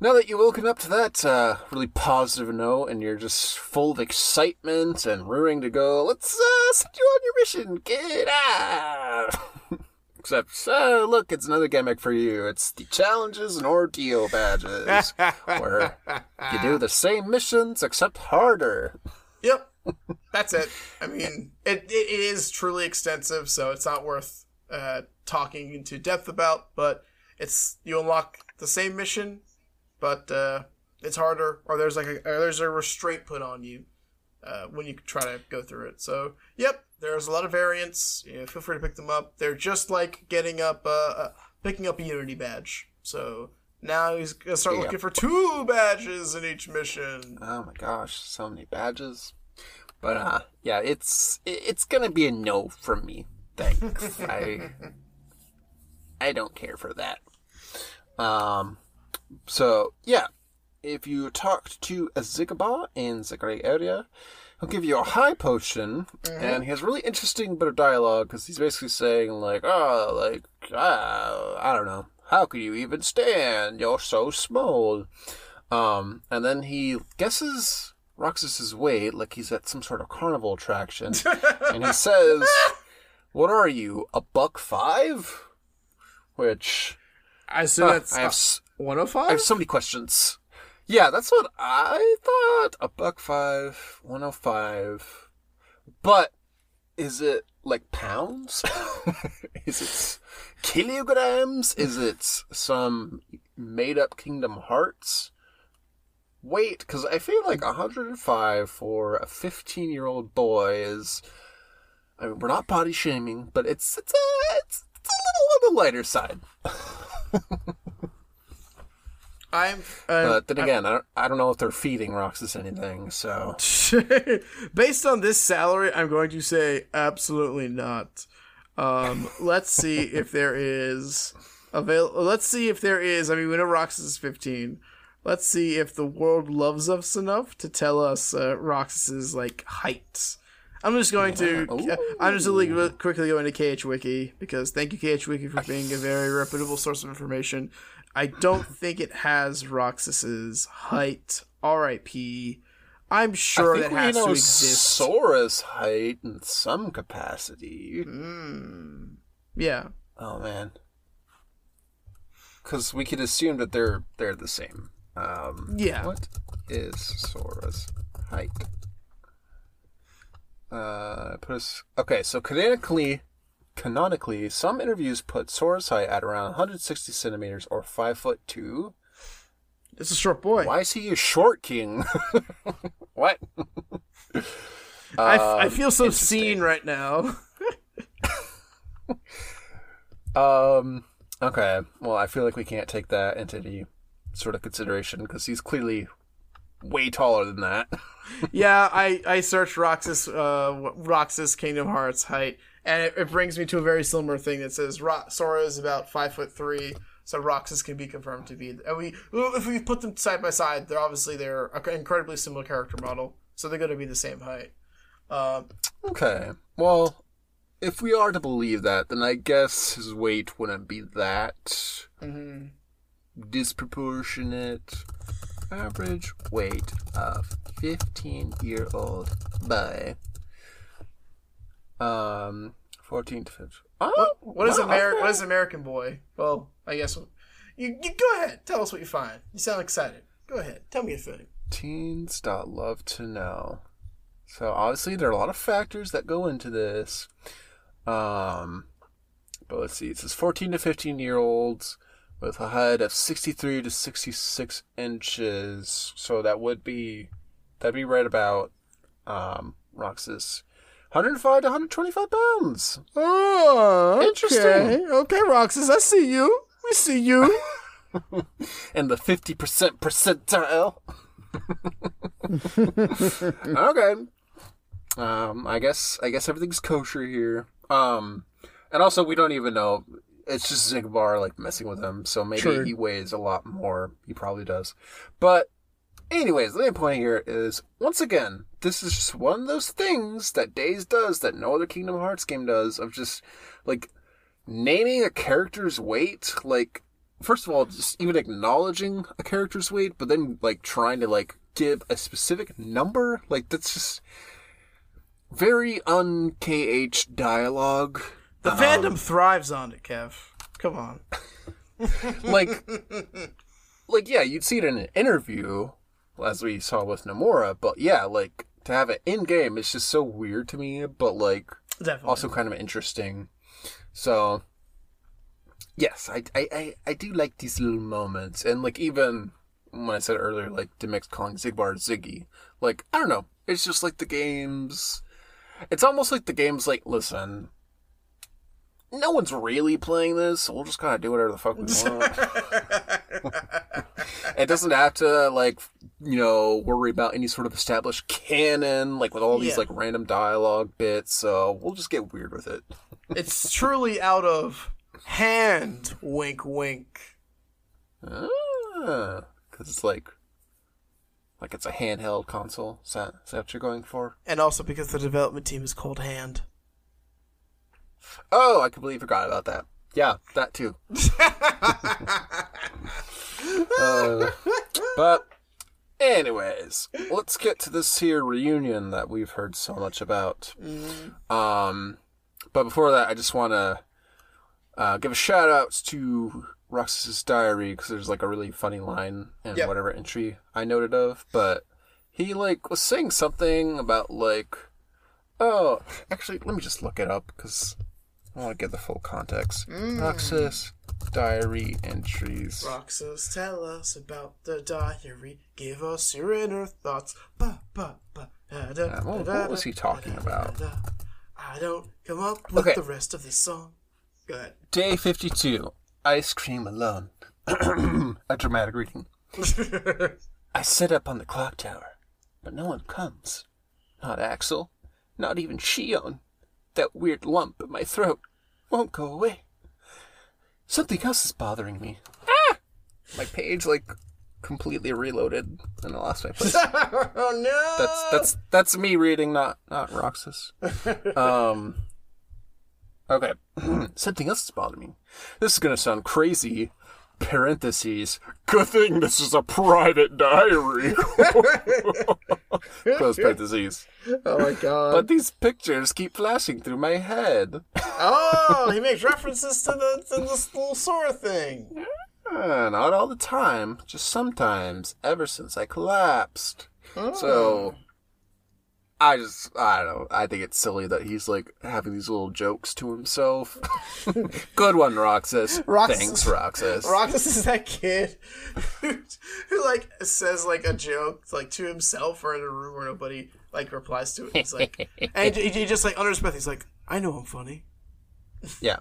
now that you've woken up to that uh really positive note and you're just full of excitement and rearing to go, let's uh send you on your mission, kid. Ah! Except, uh, look, it's another gimmick for you. It's the challenges and ordeal badges, where you do the same missions except harder. Yep, that's it. I mean, it, it, is truly extensive, so it's not worth uh, talking into depth about. But it's you unlock the same mission, but uh, it's harder, or there's like a there's a restraint put on you uh, when you try to go through it. So, yep, there's a lot of variants. You know, feel free to pick them up. They're just like getting up, uh, uh, picking up a Unity badge. So now he's gonna start Yeah. looking for two badges in each mission. Oh my gosh, so many badges. But uh yeah, it's it's gonna be a no from me. Thanks. I I don't care for that. Um so yeah. If you talked to a Xigbar in the Grey area, he'll give you a high potion, and he has really interesting bit of dialogue because he's basically saying like, "Oh, like, ah, I don't know, how could you even stand? You're so small." Um, and then he guesses Roxas's weight like he's at some sort of carnival attraction, and he says, "What are you, a buck five? Which I assume huh, I have, s- I 105? have so many questions. Yeah, that's what I thought. A buck five, one hundred five. But is it like pounds? is it kilograms? Is it some made up Kingdom Hearts? Wait, because I feel like 105 for a 15 year old boy is. I mean, we're not body shaming, but it's it's a it's, it's a little on the lighter side. I'm. Uh, But then again, I don't, I don't know if they're feeding Roxas anything. So based on this salary, I'm going to say absolutely not. Um, let's see if there is avail. Let's see if there is. I mean, we know Roxas is 15. Let's see if the world loves us enough to tell us uh, Roxas's like height. I'm just going to. I'm just really quickly going to KH Wiki because thank you KH Wiki for being a very reputable source of information. I don't think it has Roxas's height. R.I.P. I'm sure that has to exist. Sora's height in some capacity. Mm. Yeah. Oh man, because we could assume that they're they're the same. Um, Yeah. What is Sora's height? Uh, put us okay. So canonically, canonically, some interviews put Sora's height at around 160 centimeters or five foot two. It's a short boy. Why is he a short king? what? I, f- I Um, feel so seen right now. Um. Okay. Well, I feel like we can't take that into any sort of consideration because he's clearly way taller than that. yeah, I, I searched Roxas uh, Roxas Kingdom Hearts height, and it, it brings me to a very similar thing that says Ro- Sora is about five foot three, so Roxas can be confirmed to be. And we if we put them side by side, they're obviously they're an incredibly similar character model, so they're going to be the same height. Um, okay. Well, if we are to believe that, then I guess his weight wouldn't be that mhm. disproportionate. Average weight of fifteen-year-old boy. Um, fourteen to fifteen. Oh, What, what is wow, American? okay. What is American boy? Well, I guess you, you go ahead. Tell us what you find. You sound excited. Go ahead. Tell me a thing. Teens dot love to know. So obviously there are a lot of factors that go into this. Um, but let's see. It says 14 to 15 year olds with a height of 63 to 66 inches. So that would be that'd be right about um Roxas. 105 to 125 pounds. Oh, Interesting. Okay, Roxas, I see you. We see you. and the 50% percentile. okay. Um, I guess I guess everything's kosher here. Um, and also we don't even know. It's just Xigbar like messing with him, so maybe he weighs a lot more. He probably does. But anyways, the main point here is once again, this is just one of those things that Days does that no other Kingdom Hearts game does of just like naming a character's weight like first of all just even acknowledging a character's weight but then like trying to like give a specific number like that's just very un kh dialogue The fandom um, thrives on it, Kev. Come on. like like yeah you'd see it in an interview as we saw with Nomura but yeah like to have it in game it's just so weird to me but like Definitely. also kind of interesting. So, yes, I, I, I, I do like these little moments. And, like, even when I said earlier, like, Demyx calling Xigbar Ziggy, like, I don't know. It's just like the games. It's almost like the game's like, listen, no one's really playing this, so we'll just kind of do whatever the fuck we want. it doesn't have to, like, you know, worry about any sort of established canon, like, with all these, Yeah. like, random dialogue bits, so we'll just get weird with it. it's truly out of hand. Wink, wink. Ah, because it's like, like it's a handheld console. Is that, is that what you're going for? And also because the development team is called Hand. Oh, I completely forgot about that. Yeah, that too. Uh, but, anyways, let's get to this here reunion that we've heard so much about. Um, but before that, I just want to uh, give a shout out to Roxas's diary because there's like a really funny line in Yep. whatever entry I noted of. But he like was saying something about like, oh, actually, let me just look it up because I want to get the full context. Roxas diary entries. Roxas, tell us about the diary. Give us your inner thoughts. Ba, ba, ba, da, da, Uh, what- da, da, what was he talking about? I don't come up with Okay. the rest of this song. Go ahead. Day 52. Ice cream alone. a dramatic reading. I sit up on the clock tower, but no one comes. Not Axel, not even Xion. That weird lump in my throat won't go away. Something else is bothering me. Ah! My page, like, completely reloaded, and I lost my place. oh no! That's that's that's me reading, not not Roxas. Um. Okay, something else is bothering me. This is gonna sound crazy. Parentheses. Good thing this is a private diary. Close parentheses. oh my god! But these pictures keep flashing through my head. oh, he makes references to the to this little Sora thing. Uh, not all the time, just sometimes. Ever since I collapsed. So I just I don't know. I think it's silly that he's like having these little jokes to himself. Good one, Roxas. Roxas- Thanks, Roxas. Roxas is that kid who, who like says like a joke like to himself or in a room where nobody like replies to it. He's like, and he, he just like under his breath, he's like, "I know I'm funny." yeah.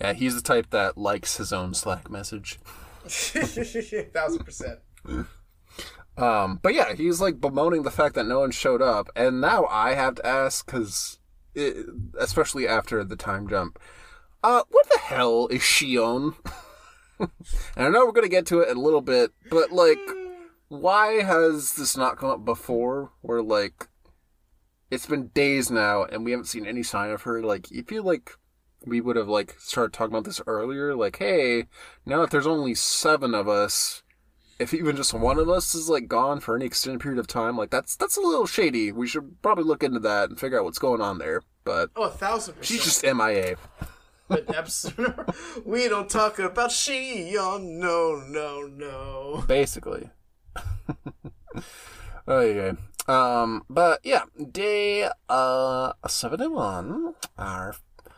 Yeah, he's the type that likes his own Slack message. Thousand percent. Um, but yeah, he's like bemoaning the fact that no one showed up, and now I have to ask because, especially after the time jump, uh, what the hell is Xion? and I know we're gonna get to it in a little bit, but like, why has this not come up before? Where like, it's been days now, and we haven't seen any sign of her. Like, you feel like we would have like started talking about this earlier. Like, hey, now that there's only seven of us if even just one of us is like gone for any extended period of time, like that's that's a little shady. We should probably look into that and figure out what's going on there. But Oh, a thousand percent. she's just MIA. But absolutely, we don't talk about she. Oh no, no, no. basically. okay. Um, but yeah, day uh seventy one, our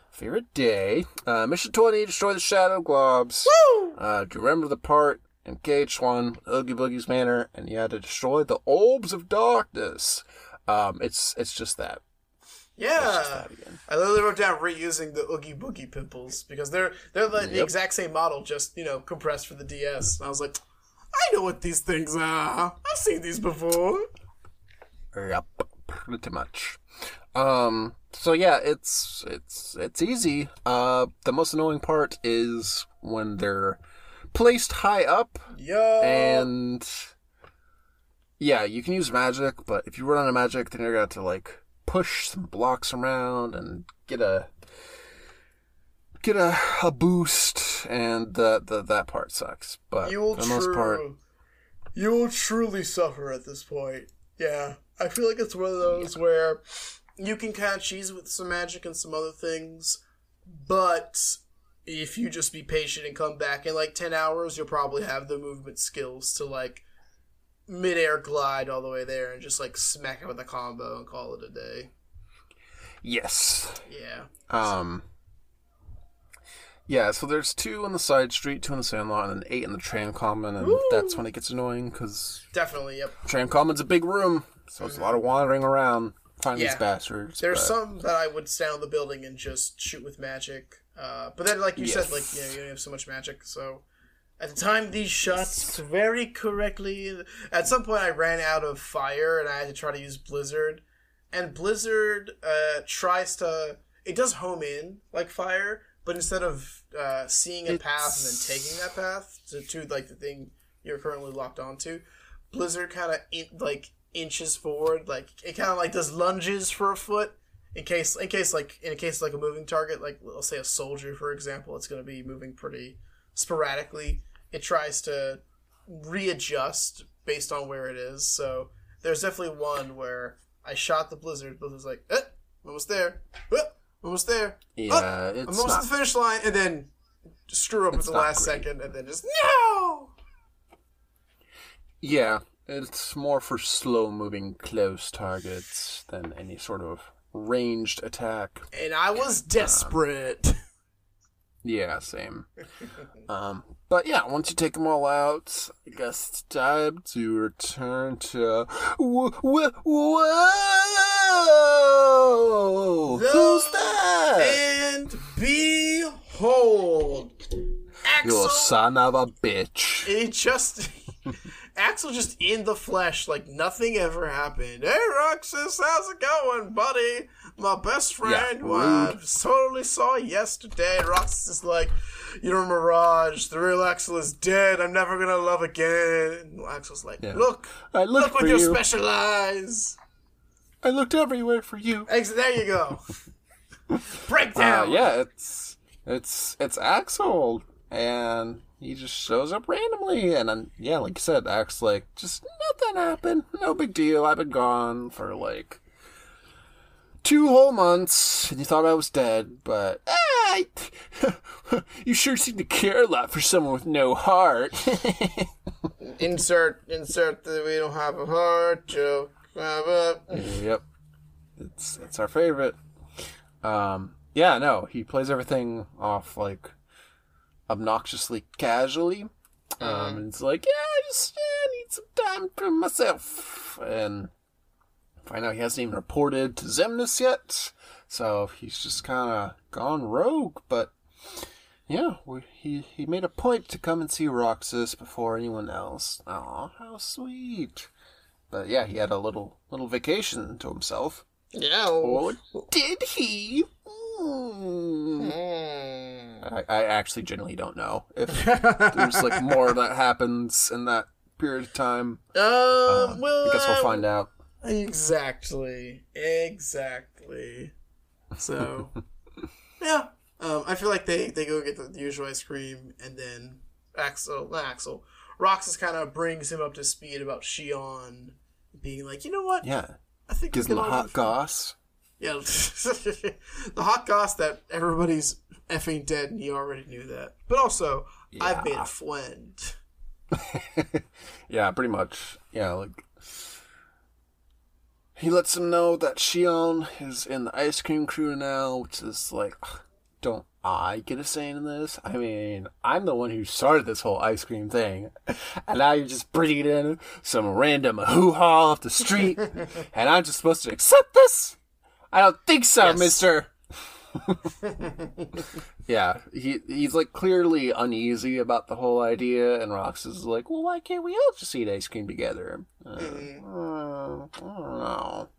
favorite day. Uh, mission twenty: destroy the shadow globs. Woo! Uh, do you remember the part in KH1, Oogie Boogie's Manor, and you had to destroy the Orbs of Darkness? Um, it's it's just that. It's just Yeah. that. I literally wrote down reusing the Oogie Boogie pimples because they're they're the Yep. exact same model, just you know compressed for the DS. And I was like, I know what these things are. I've seen these before. Yep, pretty much. Um, so yeah, it's it's it's easy. Uh, the most annoying part is when they're placed high up, Yo. and yeah, you can use magic, but if you run out of magic, then you're gonna have to like push some blocks around and get a get a, a boost, and the, the that part sucks. But you will for the most true. part, You will truly suffer at this point. Yeah, I feel like it's one of those where you can kind of cheese with some magic and some other things, but if you just be patient and come back in like 10 hours, you'll probably have the movement skills to like midair glide all the way there and just like smack it with a combo and call it a day. yes, Yeah. Um. Yeah, so there's two on the side street, two on the sandlot, and then eight in the tram common, and that's when it gets annoying because Definitely, yep. tram common's a big room, so it's a lot of wandering around finding Yeah. these bastards. There's but- some that I would stand on the building and just shoot with magic. Uh, but then, like you said, like you know, you don't have so much magic. So at the time these shots very correctly, at some point I ran out of fire and I had to try to use Blizzard. And Blizzard uh, tries to it does home in like fire, but instead of uh, seeing a path and then taking that path to, to like the thing you're currently locked onto, Blizzard kind of in, like inches forward, like it kind of like does lunges for a foot in case in case like in a case like a moving target, like let's say a soldier for example, it's going to be moving pretty sporadically. It tries to readjust based on where it is. So there's definitely one where I shot the Blizzard. but it was like, eh, almost there, eh, almost there. Yeah, Oh, it's almost not. at the finish line, and then screw up at the last great. second, and then just no. Yeah, it's more for slow-moving close targets than any sort of ranged attack. And I was desperate. Yeah, same. um, but yeah, once you take them all out, I guess it's time to return to. Whoa! Whoa! whoa! Who's that? and behold, You son of a bitch! He just Axel just in the flesh, like nothing ever happened. Hey, Roxas, how's it going, buddy? My best friend, who I totally saw yesterday. Roxas is like, you're a mirage. The real Axel is dead. I'm never gonna love again. And Axel's like, Yeah. look, I look with for your special eyes. I looked everywhere for you. There you go. Uh, Breakdown. yeah, it's it's it's Axel, and he just shows up randomly, and then yeah, like you said, acts like just nothing happened, no big deal. I've been gone for like two whole months, and you thought I was dead, but ah, you sure seem to care a lot for someone with no heart. Insert, insert that we don't have a heart joke. Yep. It's it's our favorite. Um yeah, no, he plays everything off like obnoxiously casually. Um and it's like, yeah, I just yeah, I need some time for myself. And find out he hasn't even reported to Xemnas yet. So he's just kinda gone rogue, but yeah, we, he he made a point to come and see Roxas before anyone else. Aw, how sweet. But yeah, he had a little little vacation to himself. yeah. Or did he? Hmm. Mm. I, I actually generally don't know if there's like more that happens in that period of time. Um, Uh, well, I guess we'll uh, find out. Exactly. Exactly. So, yeah. Um, I feel like they, they go get the, usual ice cream, and then Axel, not Axel, Roxas kind of brings him up to speed about Xion being like, you know what? Yeah, I think him a hot goss. Yeah, the hot goss that everybody's effing dead, and he already knew that. But also, I've made Yeah. a friend. Yeah, pretty much. Yeah, like he lets him know that Xion is in the ice cream crew now, which is like, don't I get a say in this? I mean, I'm the one who started this whole ice cream thing, and now you're just bringing in some random hoo ha off the street, and I'm just supposed to accept this? I don't think so, Yes. Mister. yeah, he he's like clearly uneasy about the whole idea, and Rox is like, "Well, why can't we all just eat ice cream together?" Uh, uh, I don't know.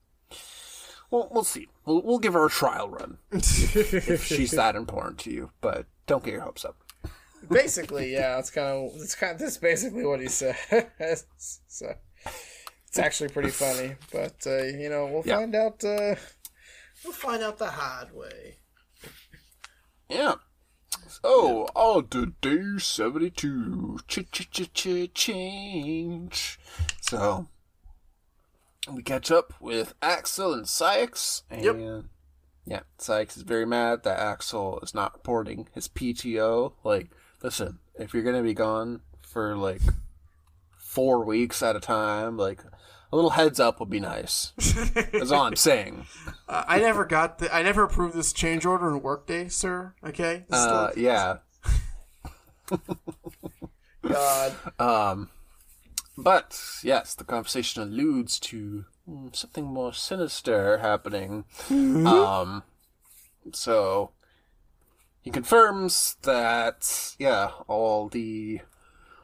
Well, we'll see. We'll, we'll give her a trial run if she's that important to you, but don't get your hopes up. basically, yeah, it's kind of it's kind of that's basically what he says. so it's actually pretty funny, but uh, you know we'll Yeah. find out. We'll find out the hard way. Yeah. So, on to day 72. Ch ch ch ch change. So, we catch up with Axel and Saïx. And, Yep. yeah, Saïx is very mad that Axel is not reporting his PTO. Like, listen, if you're going to be gone for, like, four weeks at a time, like, a little heads up would be nice. That's all I'm saying. Uh, I never got the. I never approved this change order in Workday, sir. Okay. Uh, yeah. God. Um, but yes, the conversation alludes to mm, something more sinister happening. Um, so he confirms that yeah, all the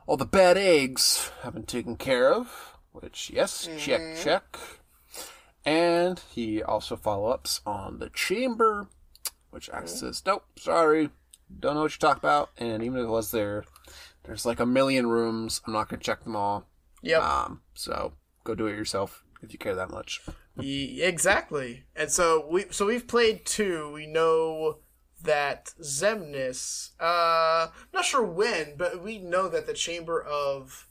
all the bad eggs have been taken care of. Which yes, check check. And he also follow ups on the chamber, which Axe says, "Nope, sorry, don't know what you talk about." And even if it was there, there's like a million rooms. I'm not gonna check them all. Yep. Um, so go do it yourself if you care that much. Ye- exactly. And so we so we've played two. We know that Xemnas, uh not sure when, but we know that the chamber of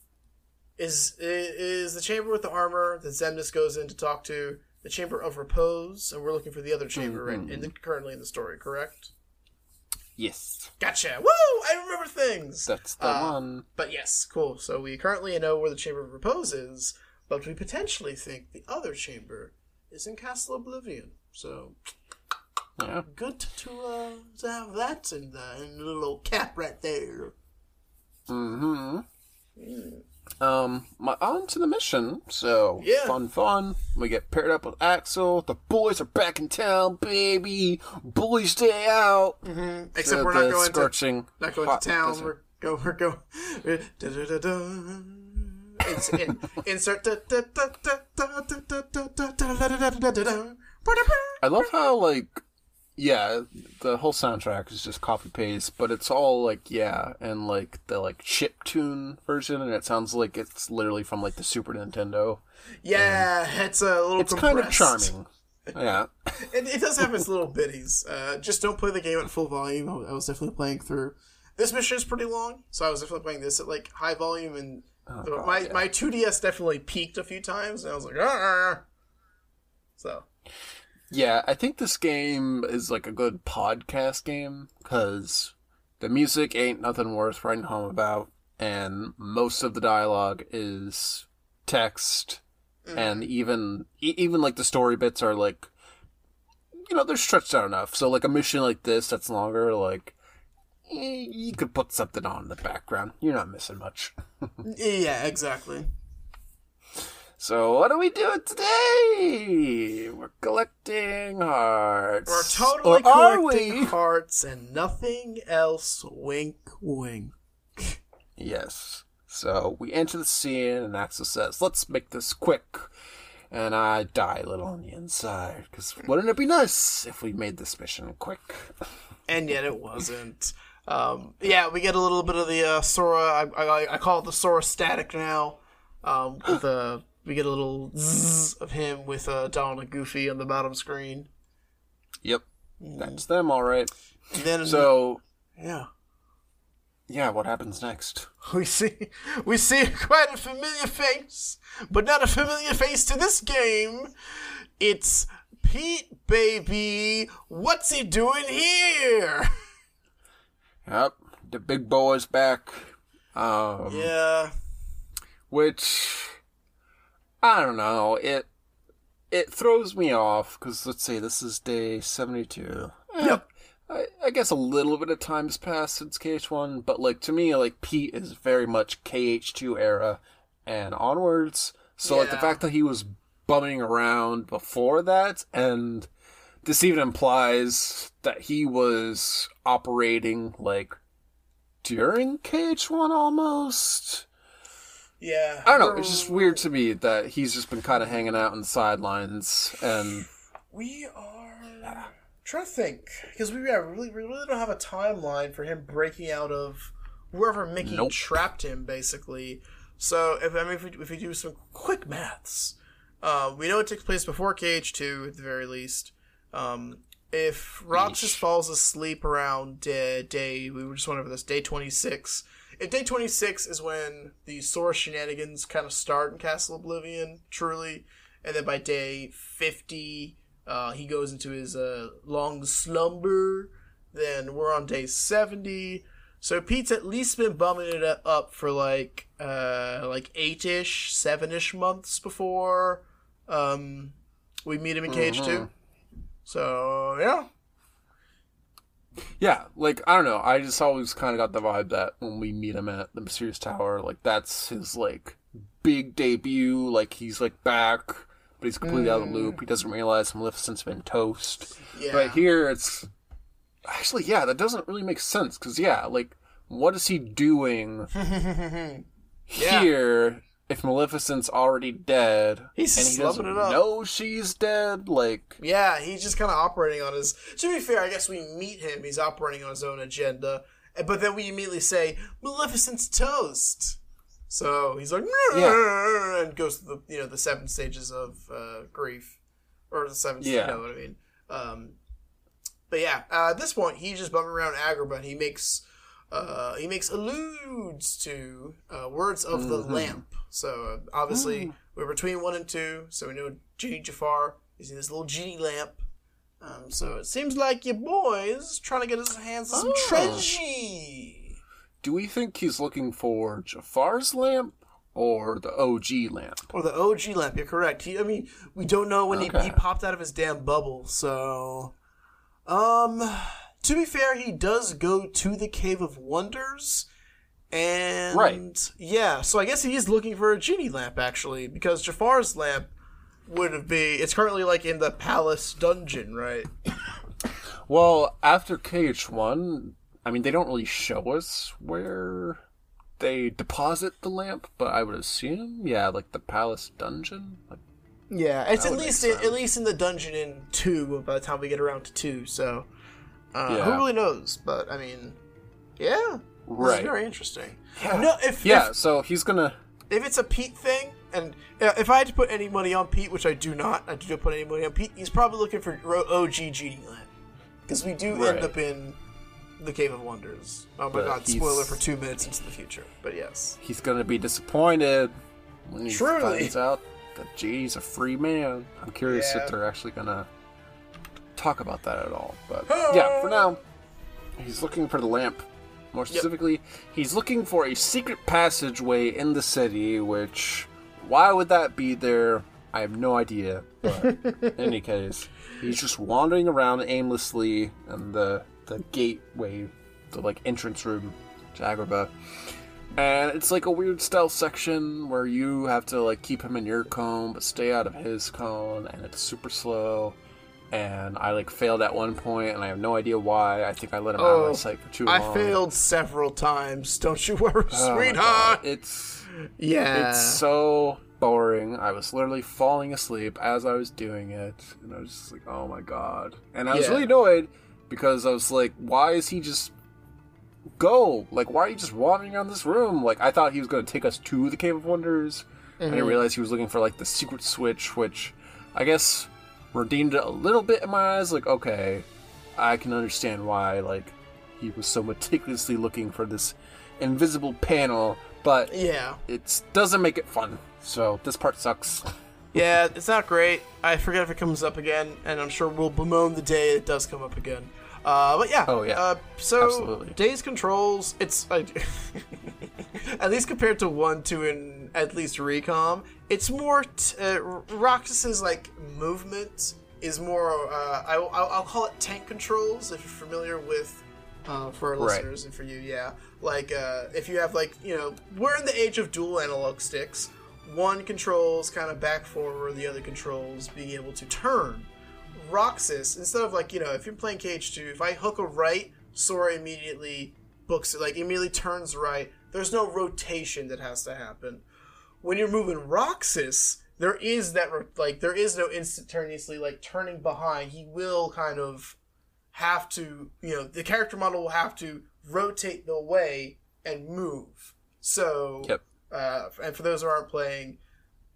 is is the chamber with the armor that Xemnas goes in to talk to, the chamber of repose, and we're looking for the other chamber right in the, currently in the story, correct? Yes, Gotcha. Woo! I remember things. that's the Uh, one. But yes, cool. So we currently know where the Chamber of Repose is, but we potentially think the other chamber is in Castle Oblivion. So Yeah. good to uh, to have that in the in the little cap right there. Mm-hmm. Um, my, on to the mission. So Yeah. fun, fun. We get paired up with Axel. The boys are back in town, baby. Boys day out. Mm-hmm. Except The- we're not going to scorching not going to town. desert. We're go we're going. Da-da-da-da. ins- in- insert. I love how like yeah, the whole soundtrack is just copy paste, but it's all like yeah, and like the like chip tune version, and it sounds like it's literally from like the Super Nintendo. Yeah, it's a little. It's kind of charming. Yeah, It, it does have its little bitties. Uh, just don't play the game at full volume. I, I was definitely playing through. This mission is pretty long, so I was definitely playing this at like high volume, and Oh, the- God, my yeah. my 2DS definitely peaked a few times, and I was like, ah. So yeah. I think this game is like a good podcast game because the music ain't nothing worth writing home about, and most of the dialogue is text, and even even like the story bits are like, you know, they're stretched out enough. So like a mission like this that's longer, like. eh, You could put something on in the background. You're not missing much. yeah, exactly. So what are we doing today? We're collecting hearts. We're totally or collecting we? hearts and nothing else. Wink, wink. Yes. So we enter the scene, and Axel says, "Let's make this quick." And I die a little on the inside because wouldn't it be nice if we made this mission quick? and yet it wasn't. Um, yeah, we get a little bit of the uh, Sora. I, I, I call it the Sora static now. Um, with uh, we get a little zzz of him with uh, Donald and Goofy on the bottom screen. Yep, that's them, all right. And then So yeah, yeah, what happens next? we see we see quite a familiar face, but not a familiar face to this game. It's Pete, baby. What's he doing here? Yep, the big boy's back. Um, Yeah. which I don't know. It it throws me off because let's say this is day seventy two. Eh, yep. I, I guess a little bit of time has passed since KH1, but like to me, like Pete is very much KH2 era and onwards. So like the fact that he was bumming around before that, and this even implies that he was operating like during KH1 almost. Yeah. I don't know. It's just weird to me that he's just been kind of hanging out on the sidelines, and We are trying to think because we, yeah, really, we really don't have a timeline for him breaking out of wherever Mickey Nope. trapped him, basically. So if I mean, if we, if we do some quick maths, uh, we know it takes place before KH two at the very least. Um, if Roxas Yeesh. falls asleep around day, day we just went over this day twenty six. Day twenty six is when the Sora shenanigans kind of start in Castle Oblivion, truly, and then by day fifty, uh, he goes into his uh, long slumber. Then we're on day seventy. So Pete's at least been bumming it up for like uh, like eight ish, seven ish months before um, we meet him in KH 2 So yeah, Yeah, like I don't know. I just always kind of got the vibe that when we meet him at the Mysterious Tower, like that's his like big debut. Like he's like back, but he's completely out of the loop. He mm. doesn't realize Maleficent's been toast. yeah. But here it's actually yeah, that doesn't really make sense because yeah, like what is he doing Yeah. here if Maleficent's already dead He's and he doesn't it up. know she's dead? Like Yeah, he's just kind of operating on his. To be fair, I guess we meet him. He's operating on his own agenda, but then we immediately say Maleficent's toast. So he's like, Yeah. and goes to the you know the seven stages of uh, grief, or the seven. Yeah. You know what I mean? Um, but yeah, uh, at this point, he's just bumming around Agrabah. and He makes uh, he makes alludes to uh, words of the lamp. So uh, obviously we're between one and two, so we know Genie Jafar is in this little genie lamp. Um, so it seems like your boy is trying to get his hands on some Oh. treasure. do we think he's looking for Jafar's lamp or the OG lamp? Or the OG lamp, you're correct. He, I mean, we don't know when he, he popped out of his damn bubble, so. Um, to be fair, he does go to the Cave of Wonders, and. Right. Yeah, so I guess he is looking for a genie lamp, actually, because Jafar's lamp would be. It's currently, like, in the palace dungeon, right? Well, after KH1, I mean, they don't really show us where they deposit the lamp, but I would assume, yeah, like the palace dungeon. Like, Yeah, it's at least in, at least in the dungeon in two by the time we get around to two. So uh, Yeah. who really knows? But I mean, yeah, Right. very interesting. Yeah. No, if yeah, if, so he's gonna. if it's a Pete thing, and uh, if I had to put any money on Pete, which I do not, I do not put any money on Pete. He's probably looking for OG Genie because we do Right. end up in the Cave of Wonders. Oh my But god! Spoiler for two minutes into the future, but yes. He's gonna be disappointed when he Truly. finds out that Genie's a free man. I'm curious Yeah. if they're actually gonna talk about that at all. But yeah, for now, he's looking for the lamp. More specifically, he's looking for a secret passageway in the city, which why would that be there? I have no idea. But in any case, he's just wandering around aimlessly in the the gateway, the like entrance room to Agrabah. And it's like a weird stealth section where you have to like keep him in your cone but stay out of his cone and it's super slow. And I like failed at one point and I have no idea why. I think I let him out of Oh, my sight for too long. I failed several times. Don't you worry, Oh sweetheart. It's Yeah. it's so boring. I was literally falling asleep as I was doing it, and I was just like, "Oh my god!" And I was Yeah. really annoyed because I was like, "Why is he just go? Like, why are you just wandering around this room? Like, I thought he was going to take us to the Cave of Wonders. I Mm-hmm. didn't realize he was looking for like the secret switch, which I guess redeemed it a little bit in my eyes. Like, okay, I can understand why like he was so meticulously looking for this invisible panel, but yeah. it doesn't make it fun. So this part sucks. Yeah, it's not great. I forget if it comes up again, and I'm sure we'll bemoan the day it does come up again. Uh, but yeah. Oh, yeah. Uh, so Absolutely. Days controls, it's I, at least compared to one, two, and at least Recom, it's more t- uh, Roxas's like movement is more. Uh, I, I'll, I'll call it tank controls if you're familiar with. Uh, for our Right. listeners and for you, yeah. Like, uh, if you have, like, you know, we're in the age of dual analog sticks. One controls kind of back forward, the other controls being able to turn. Roxas, instead of like, you know, if you're playing KH2, if I hook a right, Sora immediately books it, like immediately turns right. There's no rotation that has to happen. When you're moving Roxas, there is that, like, there is no instantaneously, like, turning behind. He will kind of have to, you know, the character model will have to rotate the way and move. So, Yep. uh, and for those who aren't playing,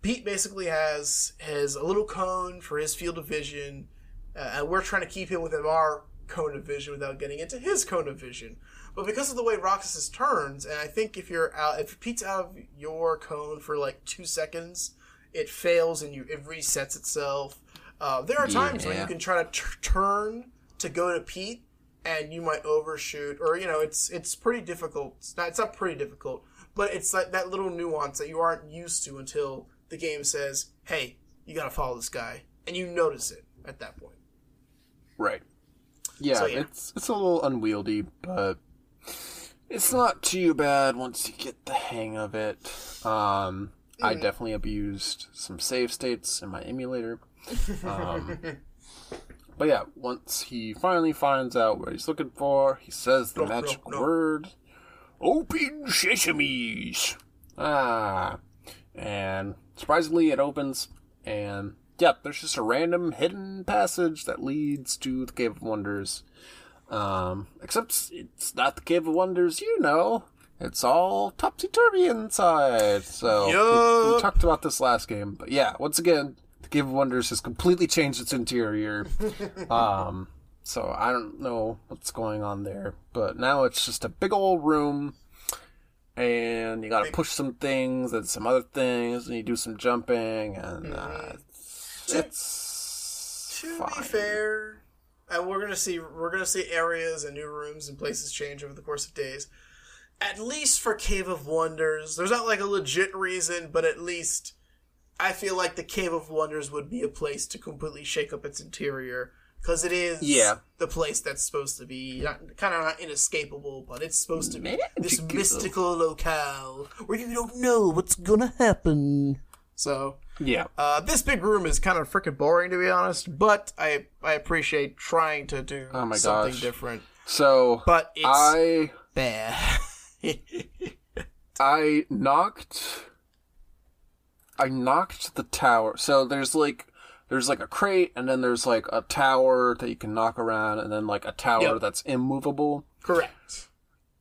Pete basically has has a little cone for his field of vision, uh, and we're trying to keep him within our cone of vision without getting into his cone of vision. But because of the way Roxas turns, and I think if you're out, if Pete's out of your cone for like two seconds, it fails and you it resets itself. Uh, there are times when you can try to t- turn to go to Pete, and you might overshoot, or you know, it's it's pretty difficult. It's not, it's not pretty difficult, but it's like that little nuance that you aren't used to until the game says, "Hey, you gotta follow this guy," and you notice it at that point. Right. Yeah, So, yeah. it's it's a little unwieldy, but it's not too bad once you get the hang of it. Um, I Mm. definitely abused some save states in my emulator. Um, but yeah, once he finally finds out what he's looking for, he says the No, magic no, no. word, "Open sesames." Ah, and surprisingly, it opens, and yeah, there's just a random hidden passage that leads to the Cave of Wonders. Um, except it's not the Cave of Wonders, you know. It's all topsy turvy inside. So we- we, talked about this last game, but yeah, once again, the Cave of Wonders has completely changed its interior. um, so I don't know what's going on there, but now it's just a big old room, and you got to push some things and some other things, and you do some jumping, and uh, it's, it's To fine. be fair, and we're gonna see we're gonna see areas and new rooms and places change over the course of days. At least for Cave of Wonders, there's not like a legit reason, but at least I feel like the Cave of Wonders would be a place to completely shake up its interior because it is Yeah. the place that's supposed to be not, kind of not inescapable, but it's supposed to be this mystical locale where you don't know what's gonna happen. So Yeah. uh, this big room is kind of freaking boring to be honest, but I I appreciate trying to do Oh my something gosh. different. So But it's I bad. I knocked. I knocked the tower. So there's like there's like a crate, and then there's like a tower that you can knock around, and then like a tower Yep. that's immovable. Correct.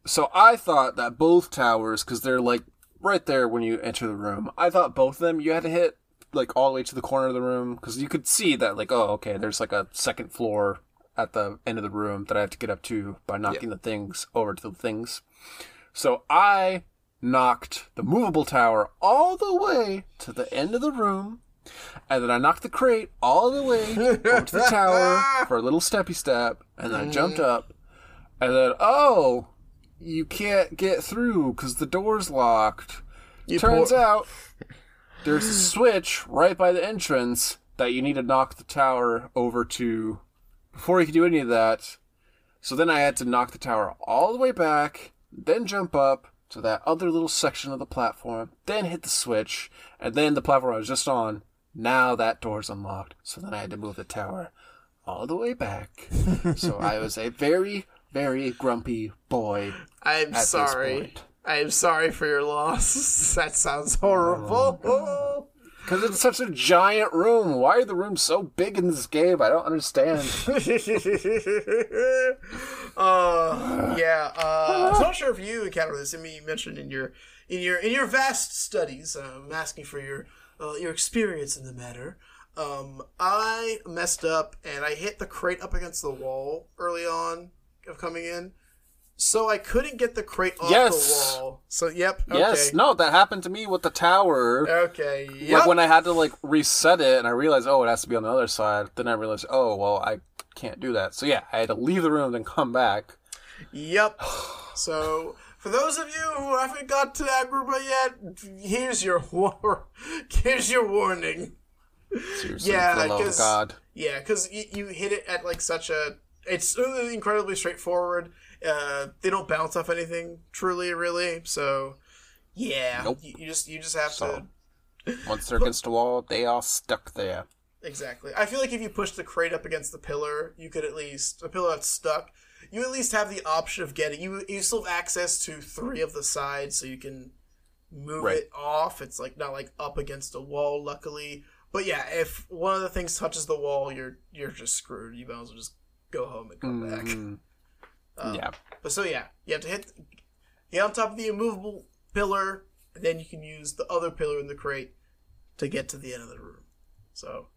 So I thought that both towers, because they're like right there when you enter the room, I thought both of them you had to hit like all the way to the corner of the room because you could see that like oh okay there's like a second floor at the end of the room that I have to get up to by knocking the things over to the things. So I knocked the movable tower all the way to the end of the room. And then I knocked the crate all the way over to the tower for a little steppy step, and then I jumped mm. up, and then oh, you can't get through because the door's locked. Turns poor- out there's a switch right by the entrance that you need to knock the tower over to before you can do any of that. So then I had to knock the tower all the way back, then jump up to that other little section of the platform, then hit the switch, and then the platform I was just on. Now that door's unlocked. So then I had to move the tower all the way back. so I was a very, very grumpy boy I'm sorry. Point. I'm sorry for your loss. that sounds horrible. Because it's such a giant room. Why are the rooms so big in this game? I don't understand. uh, yeah. Uh, I'm not sure if you encountered this. I mean, you mentioned in your in your in your vast studies. Uh, I'm asking for your uh, your experience in the matter. Um, I messed up and I hit the crate up against the wall early on of coming in, so I couldn't get the crate off Yes. the wall. So, yep. Okay. Yes, no, that happened to me with the tower. Okay. Like when I had to like reset it and I realized, oh, it has to be on the other side. Then I realized, oh, well, I can't do that. So yeah, I had to leave the room then come back. Yep. So, for those of you who haven't got to Agrabah yet, here's your war. Here's your warning. Seriously, Yeah, for the love of 'cause- God. Yeah, because you, you hit it at like such a. It's incredibly straightforward. Uh, they don't bounce off anything, truly, really. So, yeah, Nope. you, you just you just have So- to Once they're against the wall, they are stuck there. exactly. I feel like if you push the crate up against the pillar, you could at least a pillar that's stuck. You at least have the option of getting you. You still have access to three of the sides, so you can move Right. it off. It's like not like up against a wall, luckily. But yeah, if one of the things touches the wall, you're you're just screwed. You might as well just go home and come back. Um, yeah. But so yeah, you have to hit get on top of the immovable pillar, and then you can use the other pillar in the crate to get to the end of the room. So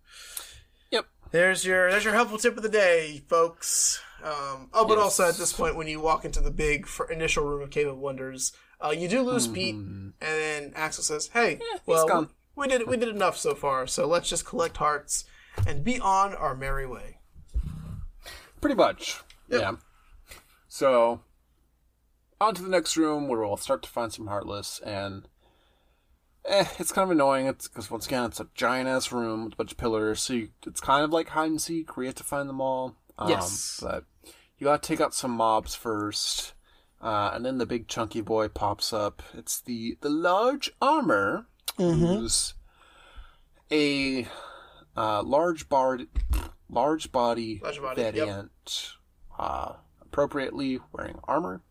Yep. there's your there's your helpful tip of the day, folks. Um, oh, but Yes. also at this point, when you walk into the big for initial room of Cave of Wonders, uh, you do lose Pete, and then Axel says, "Hey, well, gone. we did we did enough so far, so let's just collect hearts and be on our merry way." Pretty much. Yeah. So, on to the next room where we'll start to find some Heartless, and eh, it's kind of annoying. It's because once again, it's a giant ass room with a bunch of pillars, so you, it's kind of like hide and seek, where you have to find them all. Um, Yes. But you gotta take out some mobs first, uh, and then the big chunky boy pops up. It's the the large armor, who's a uh, large bard, large body, Large body, yep. uh, appropriately wearing armor.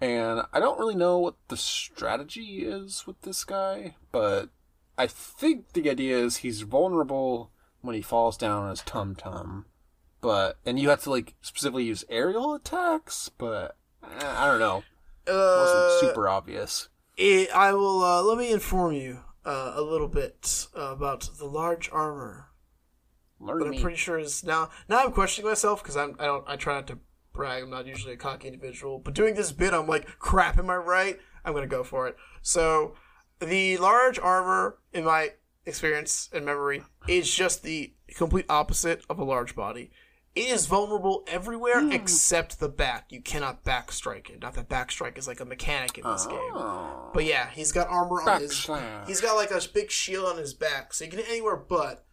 And I don't really know what the strategy is with this guy, but I think the idea is he's vulnerable when he falls down on his tum tum. But and you have to like specifically use aerial attacks, but eh, I don't know. It Uh, wasn't super obvious. It, I will. Uh, let me inform you uh, a little bit uh, about the large armor. Learn But I'm pretty sure is now. Now I'm questioning myself because I'm. I don't. I try not to brag. I'm not usually a cocky individual. But doing this bit, I'm like, crap. Am I right? I'm gonna go for it. So, the large armor, in my experience and memory, is just the complete opposite of a large body. It is vulnerable everywhere hmm. except the back. You cannot backstrike it. Not that backstrike is like a mechanic in this game. Oh. But yeah, he's got armor on his. Backslash. He's got like a big shield on his back, so you can hit anywhere but.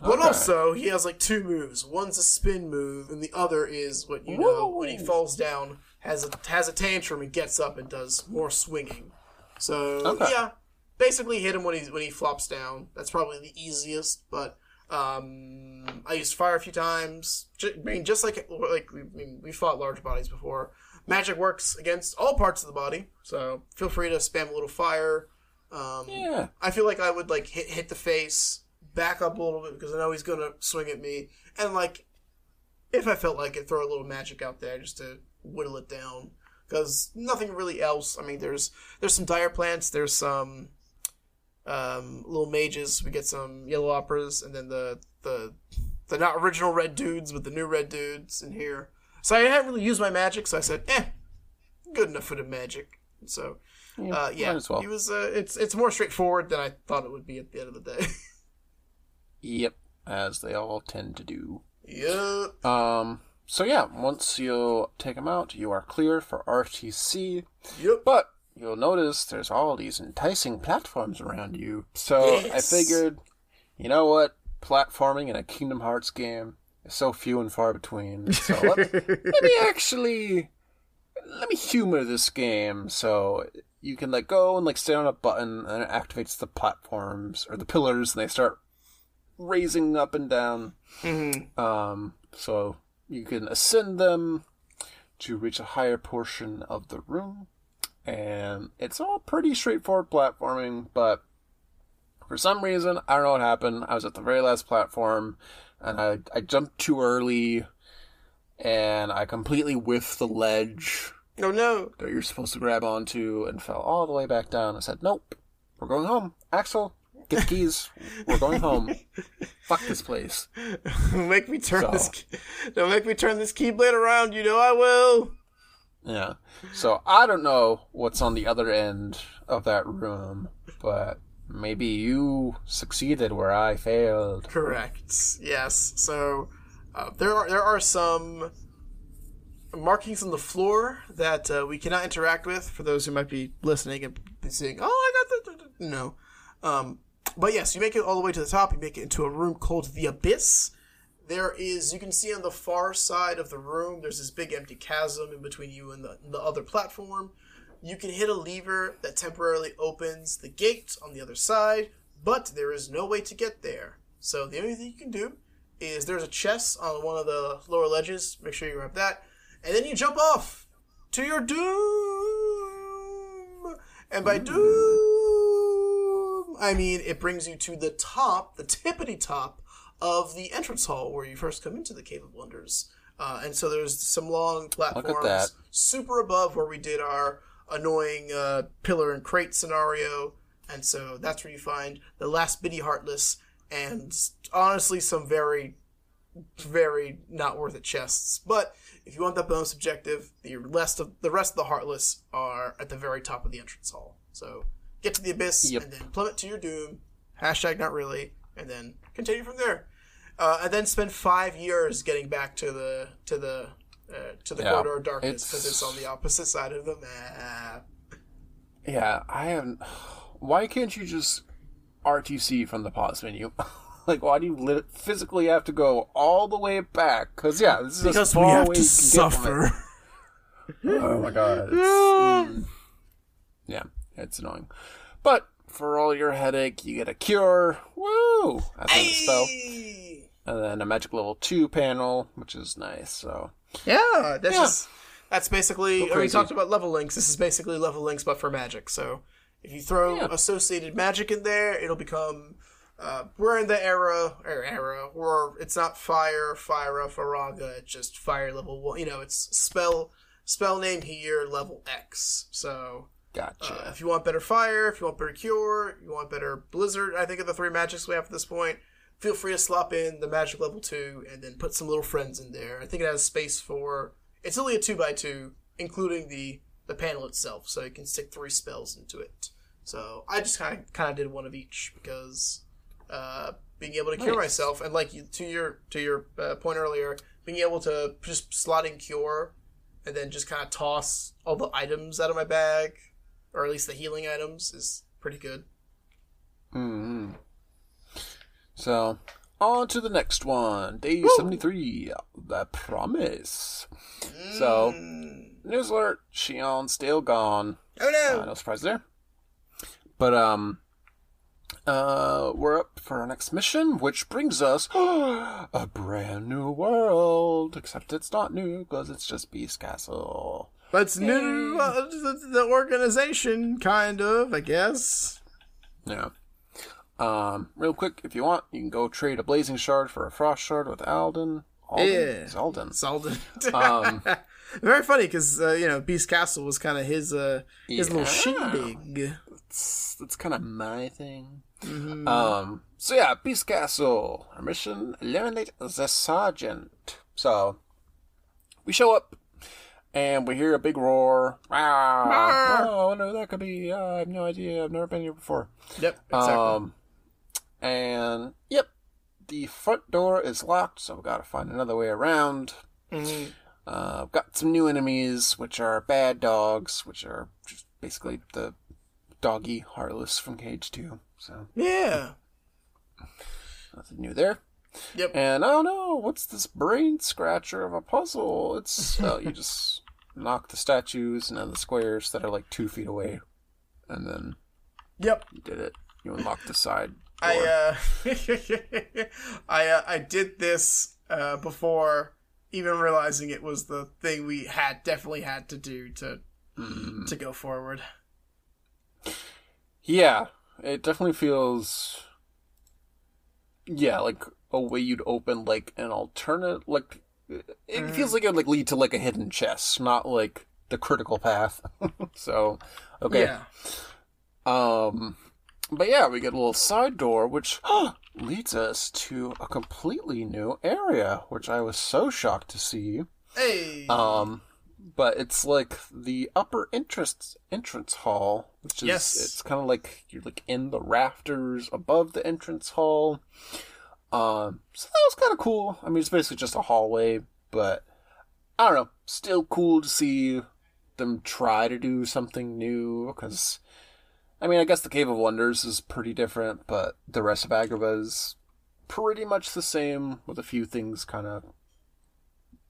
But Okay. also, he has like two moves. One's a spin move, and the other is what you know when he falls down has a has a tantrum and gets up and does more swinging. So Okay. yeah, basically hit him when he when he flops down. That's probably the easiest, but Um, I used fire a few times. J- I mean, just like like we, I mean, we fought large bodies before. Magic works against all parts of the body, so feel free to spam a little fire. Um, Yeah. I feel like I would like hit hit the face, back up a little bit because I know he's gonna swing at me, and like if I felt like it, throw a little magic out there just to whittle it down. Because nothing really else. I mean, there's there's some dire plants, there's some um, little mages. We get some yellow operas, and then the the the not original red dudes, but the new red dudes in here. So I hadn't really used my magic, so I said, eh, good enough for the magic. So uh, yeah, well. he was. Uh, it's it's more straightforward than I thought it would be at the end of the day. Yep. As they all tend to do. yep. Um. So yeah, once you take them out, you are clear for RTC. Yep. But you'll notice there's all these enticing platforms around you. So Yes. I figured, you know what? Platforming in a Kingdom Hearts game is so few and far between. So let, let me actually let me humor this game. So you can like go and like stand on a button and it activates the platforms or the pillars and they start raising up and down. Mhm. Um, so you can ascend them to reach a higher portion of the room. And it's all pretty straightforward platforming, but for some reason, I don't know what happened. I was at the very last platform and I, I jumped too early and I completely whiffed the ledge Oh no. that you're supposed to grab onto and fell all the way back down. I said, Nope, we're going home. Axel, get the keys. We're going home. Fuck this place. Don't make me turn So- this. key- Don't make me turn this keyblade around. You know I will. Yeah. So I don't know what's on the other end of that room, but maybe you succeeded where I failed. Correct. Yes. So uh, there are there are some markings on the floor that uh, we cannot interact with. For those who might be listening and be saying, "Oh, I got the, the, the-" no." Um, but yes, you make it all the way to the top. You make it into a room called the Abyss. There is, you can see on the far side of the room, there's this big empty chasm in between you and the, the other platform. You can hit a lever that temporarily opens the gate on the other side, but there is no way to get there. So the only thing you can do is there's a chest on one of the lower ledges. Make sure you grab that, and then you jump off to your doom. And by doom, I mean it brings you to the top, the tippity top of the entrance hall where you first come into the Cave of Wonders. Uh, and so there's some long platforms super above where we did our annoying uh, pillar and crate scenario. And so that's where you find the last bitty heartless and honestly some very, very not worth it chests. But if you want that bonus objective, the rest of the rest of the heartless are at the very top of the entrance hall. So get to the abyss Yep. and then plummet to your doom. Hashtag not really, and then continue from there. Uh, and then spend five years getting back to the to the uh, to the Yeah, corridor of darkness because it's- it's on the opposite side of the map. Yeah, I haven't. Why can't you just RTC from the pause menu? like, why do you lit- physically have to go all the way back? Because yeah, this is as far away as you can get from it. Oh my god. It's, mm, yeah, it's annoying. But for all your headache, you get a cure. Woo! I think it's spell. And then a magic level 2 panel, which is nice. So, Yeah, that's Yeah. just that's basically. We talked about level links. This is basically level links, but for magic. So if you throw Yeah. associated magic in there, it'll become. Uh, we're in the era or era where it's not fire, Fira, Firaga. It's just fire level one. You know, it's spell spell name here level X. So gotcha. uh, if you want better fire, if you want better cure, you want better blizzard, I think of the three magics we have at this point. Feel free to slop in the magic level two and then put some little friends in there. I think it has space for it's only a two by two, including the the panel itself, so you can stick three spells into it. So I just kind of kind of did one of each because uh, being able to cure Nice. myself and like you, to your to your uh, point earlier, being able to just slot in cure and then just kind of toss all the items out of my bag, or at least the healing items, is pretty good. Mm-hmm. So, on to the next one. Day 73, The Promise. So, news alert, Xion's still gone. Oh Uh, no! no surprise there. But, um, uh, we're up for our next mission, which brings us a brand new world. Except it's not new because it's just Beast Castle. But it's new, uh, the, the organization, kind of, I guess. Yeah. Um, real quick, if you want, you can go trade a Blazing Shard for a Frost Shard with Alden. Alden? Yeah. Alden. Xaldin. Um, Very funny because uh, you know Beast Castle was kind of his uh his little Yeah. shindig. That's, that's kind of my thing. Mm-hmm. Um, so yeah, Beast Castle. Our mission, eliminate the Sergeant. So, we show up, and we hear a big roar. Ah, oh, I wonder who that could be. Uh, I have no idea. I've never been here before. Yep, exactly. Um, and, yep, the front door is locked, so we've got to find another way around. Mhm. Uh, I've got some new enemies, which are bad dogs, which are just basically the doggy Heartless from KH2. So, Yeah. nothing new there. Yep. And oh no, what's this brain scratcher of a puzzle? It's uh, you just knock the statues and then the squares that are like two feet away, and then Yep. you did it. You unlock the side. door. I uh, I uh, I did this uh, before even realizing it was the thing we had definitely had to do to Mm. to go forward. Yeah, it definitely feels. Yeah, like a way you'd open like an alternate like. It feels like it would like lead to like a hidden chest, not like the critical path. so, okay. Yeah. Um, but yeah, we get a little side door, which leads us to a completely new area, which I was so shocked to see. Hey. Um, but it's like the upper entrance entrance hall, which is Yes. it's kind of like you're like in the rafters above the entrance hall. Um, so that was kind of cool. I mean, it's basically just a hallway, but I don't know, still cool to see them try to do something new because. I mean, I guess the Cave of Wonders is pretty different, but the rest of Agrabah is pretty much the same, with a few things kind of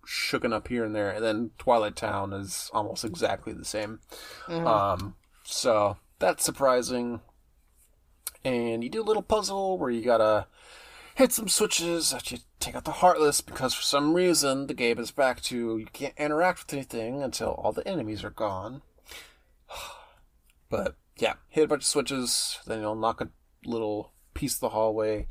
shooken up here and there. And then Twilight Town is almost exactly the same. Um, so that's surprising. And you do a little puzzle where you gotta hit some switches you take out the Heartless because for some reason the game is back to you can't interact with anything until all the enemies are gone. But yeah, hit a bunch of switches, then you'll knock a little piece of the hallway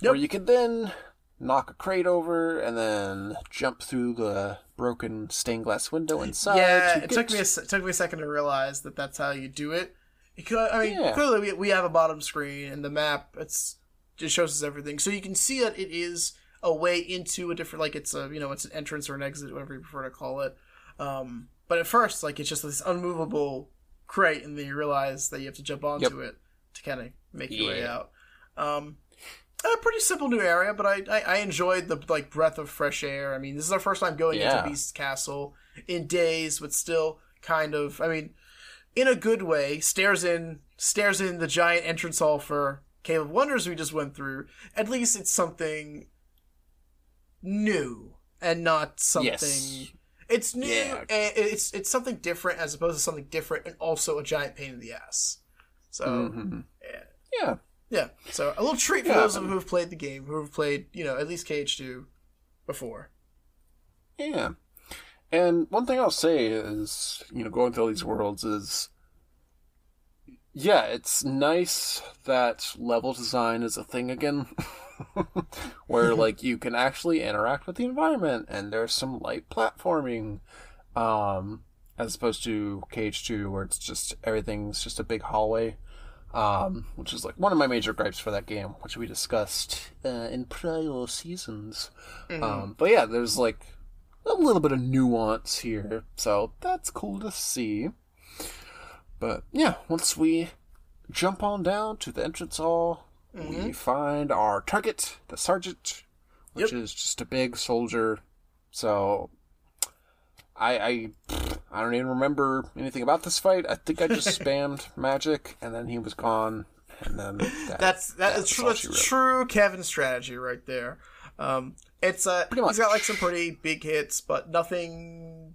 where you can then knock a crate over and then jump through the broken stained glass window inside. yeah, it took me a, se- took me a second to realize that that's how you do it. Because, I mean, Yeah. clearly we, we have a bottom screen and the map. It's just shows us everything, so you can see that it is a way into a different, like it's a you know it's an entrance or an exit, whatever you prefer to call it. Um, but at first, like it's just this unmovable crate, and then you realize that you have to jump onto it to kind of make your way out. Um, a pretty simple new area, but I, I I enjoyed the like breath of fresh air. I mean, this is our first time going Yeah. into Beast Castle in days, but still kind of. I mean, in a good way, stares in stares in the giant entrance hall for Cave of Wonders we just went through. At least it's something new and not something. Yes. It's new. Yeah. And it's it's something different as opposed to something different and also a giant pain in the ass. So Mhm. yeah. Yeah. Yeah, so a little treat for Yeah. those who have played the game, who have played, you know, at least KH2 before. Yeah. And one thing I'll say is, you know, going through all these worlds is, yeah, it's nice that level design is a thing again, where like you can actually interact with the environment and there's some light platforming, um, as opposed to KH2 where it's just everything's just a big hallway. Um, which is like one of my major gripes for that game, which we discussed uh, in prior seasons. Um, but yeah, there's like a little bit of nuance here, so that's cool to see. But yeah, once we jump on down to the entrance hall, we find our target, the sergeant, which is just a big soldier. So I I I don't even remember anything about this fight. I think I just spammed magic, and then he was gone, and then that, That's that is that's true. That's true Kevin strategy right there. Um, it's uh, Pretty he's got like some pretty big hits, but nothing,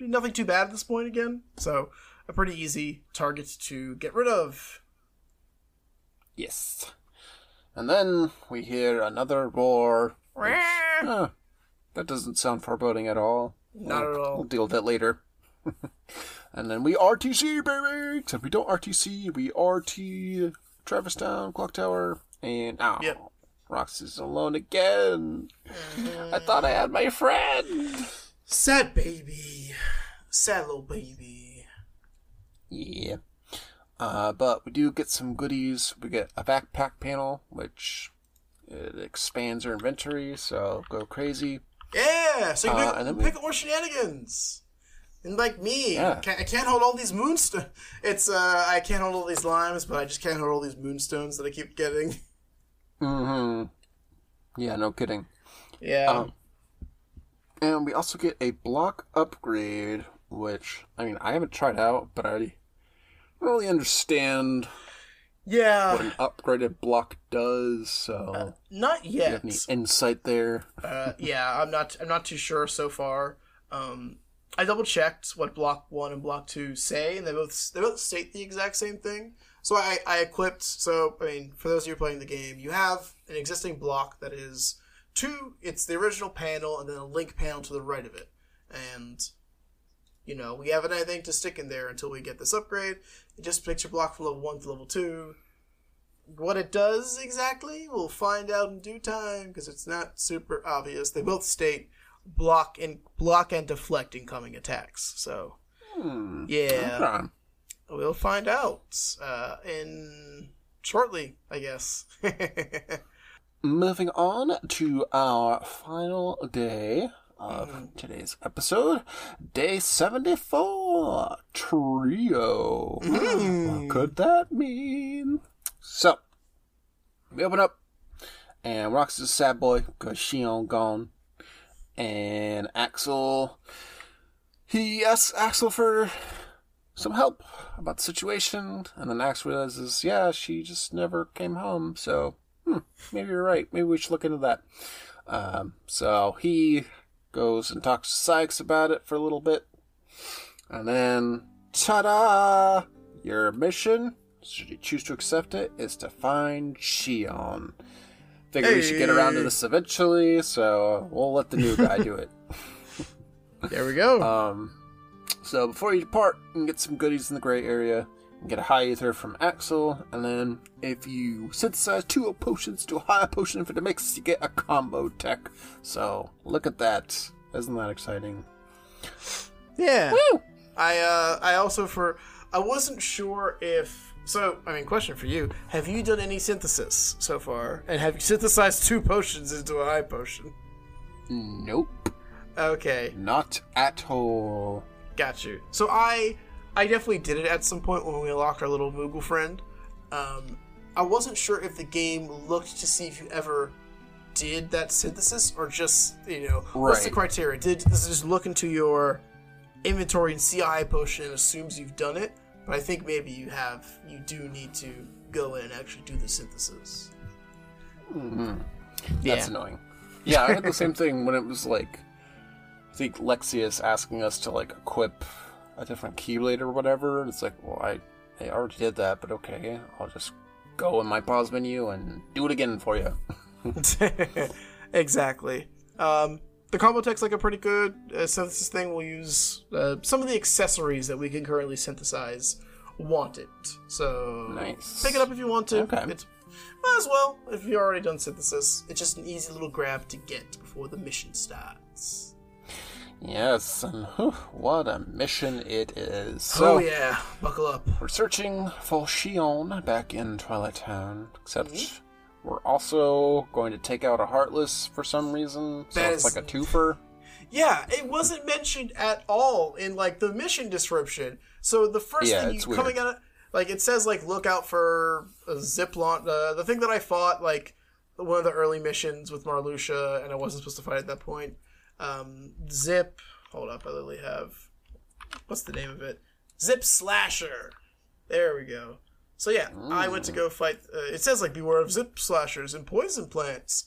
nothing too bad at this point again. So a pretty easy target to get rid of. Yes. And then we hear another roar. Huh, that doesn't sound foreboding at all. Not at all. We'll deal with that later. and then we RTC, baby! Except we don't RTC, we RT Travis Town, Clock Tower, and now Yep. Roxy's alone again. Mm-hmm. I thought I had my friend. Sad baby. Sad little baby. Yeah. Uh, but we do get some goodies. We get a backpack panel, which it expands our inventory, so go crazy. Yeah, so you Uh, can then pick, we- pick more shenanigans. And like me, Yeah. I can't hold all these moonstones. It's uh, I can't hold all these limes, but I just can't hold all these moonstones that I keep getting. Mm-hmm. Yeah, no kidding. Yeah. Um, And we also get a block upgrade, which I mean I haven't tried out, but I don't really understand yeah. what an upgraded block does. So, Not do you yet. have any insight there? Uh, yeah, I'm not. I'm not too sure so far. Um, I double checked what Block One and Block Two say, and they both they both state the exact same thing. So I, I equipped. So I mean, for those of you playing the game, you have an existing block that is two. It's the original panel, and then a link panel to the right of it. And you know, we haven't anything to stick in there until we get this upgrade. It just picks your block from level one to level two. What it does exactly, we'll find out in due time because it's not super obvious. They both state block and block and deflect incoming attacks. So Hmm. yeah, Okay. we'll find out uh, in shortly, I guess. Moving on to our final day of today's episode, day 74, Trio. What could that mean? So, we open up, and Rox is a sad boy because she on gone. And Axel, he asks Axel for some help about the situation, and then Axel realizes, yeah, she just never came home, so hmm, maybe you're right. Maybe we should look into that. Um, so he goes and talks to Saïx about it for a little bit. And then, ta da! Your mission, should you choose to accept it, is to find Xion. Figure we should get around to this eventually, so we'll let the new guy do it. there we go. Um, so before you depart, and get some goodies in the gray area. Get a high ether from Axel, and then if you synthesize two potions to a high potion for the mix, you get a combo tech. So look at that! Isn't that exciting? yeah. Woo! I uh, I also for I wasn't sure if so. I mean, question for you: Have you done any synthesis so far? And have you synthesized two potions into a high potion? Nope, Okay, not at all. got you. So I I definitely did it at some point when we unlocked our little Moogle friend. Um, I wasn't sure if the game looked to see if you ever did that synthesis or just you know what's the criteria? Did does it just look into your inventory and see a high potion and assumes you've done it? But I think maybe you have. You do need to go in and actually do the synthesis. That's annoying. Yeah, I had the same thing when it was like, I think Lexaeus asking us to like equip a different keyblade or whatever. It's like, well, I, I already did that, but okay, I'll just go in my pause menu and do it again for you. exactly. Um, the combo tech's like a pretty good uh, synthesis thing. We'll use uh, some of the accessories that we can currently synthesize. Want it? So Nice. Pick it up if you want to. Okay. It's might as well if you've already done synthesis. It's just an easy little grab to get before the mission starts. Yes, and whew, what a mission it is. So, oh yeah, buckle up. we're searching for Xion back in Twilight Town, except Mm-hmm. we're also going to take out a Heartless for some reason. So That it's is- like a twofer. Yeah, it wasn't mentioned at all in like the mission description. So the first Yeah, thing you weird. coming out of like it says like look out for a zip launch. Uh, the thing that I fought like one of the early missions with Marluxia, and I wasn't supposed to fight at that point. Um, zip. Hold up, I literally have. What's the name of it? Zip Slasher. There we go. So yeah, I went to go fight. Uh, it says like beware of zip slashers and poison plants.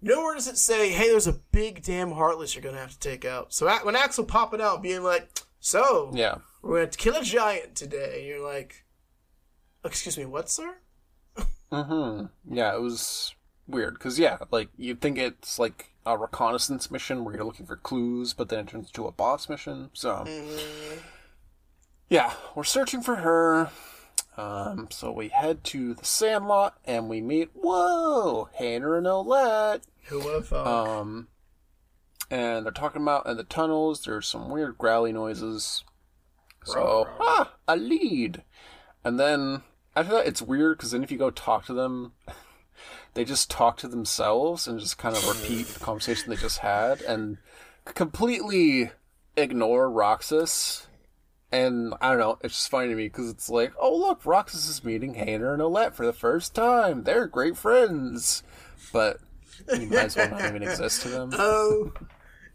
Nowhere does it say, "Hey, there's a big damn heartless you're gonna have to take out." So when Axel popping out, being like, "So Yeah. we're gonna kill a giant today," and you're like, "Excuse me, what, sir?" Mm-hmm. Yeah, it was weird because yeah, like you'd think it's like a reconnaissance mission where you're looking for clues, but then it turns into a boss mission. So yeah, we're searching for her. Um, so we head to the Sandlot and we meet whoa, Hayner and Olette. Who would have thought? Um, and they're talking about in the tunnels. There's some weird growly noises. So ah, a lead. And then after that, it's weird because then if you go talk to them, they just talk to themselves and just kind of repeat the conversation they just had and completely ignore Roxas. And I don't know, it's just funny to me because it's like, oh look, Roxas is meeting Hayner and Olette for the first time. They're great friends, but you might as well not even exist to them. oh,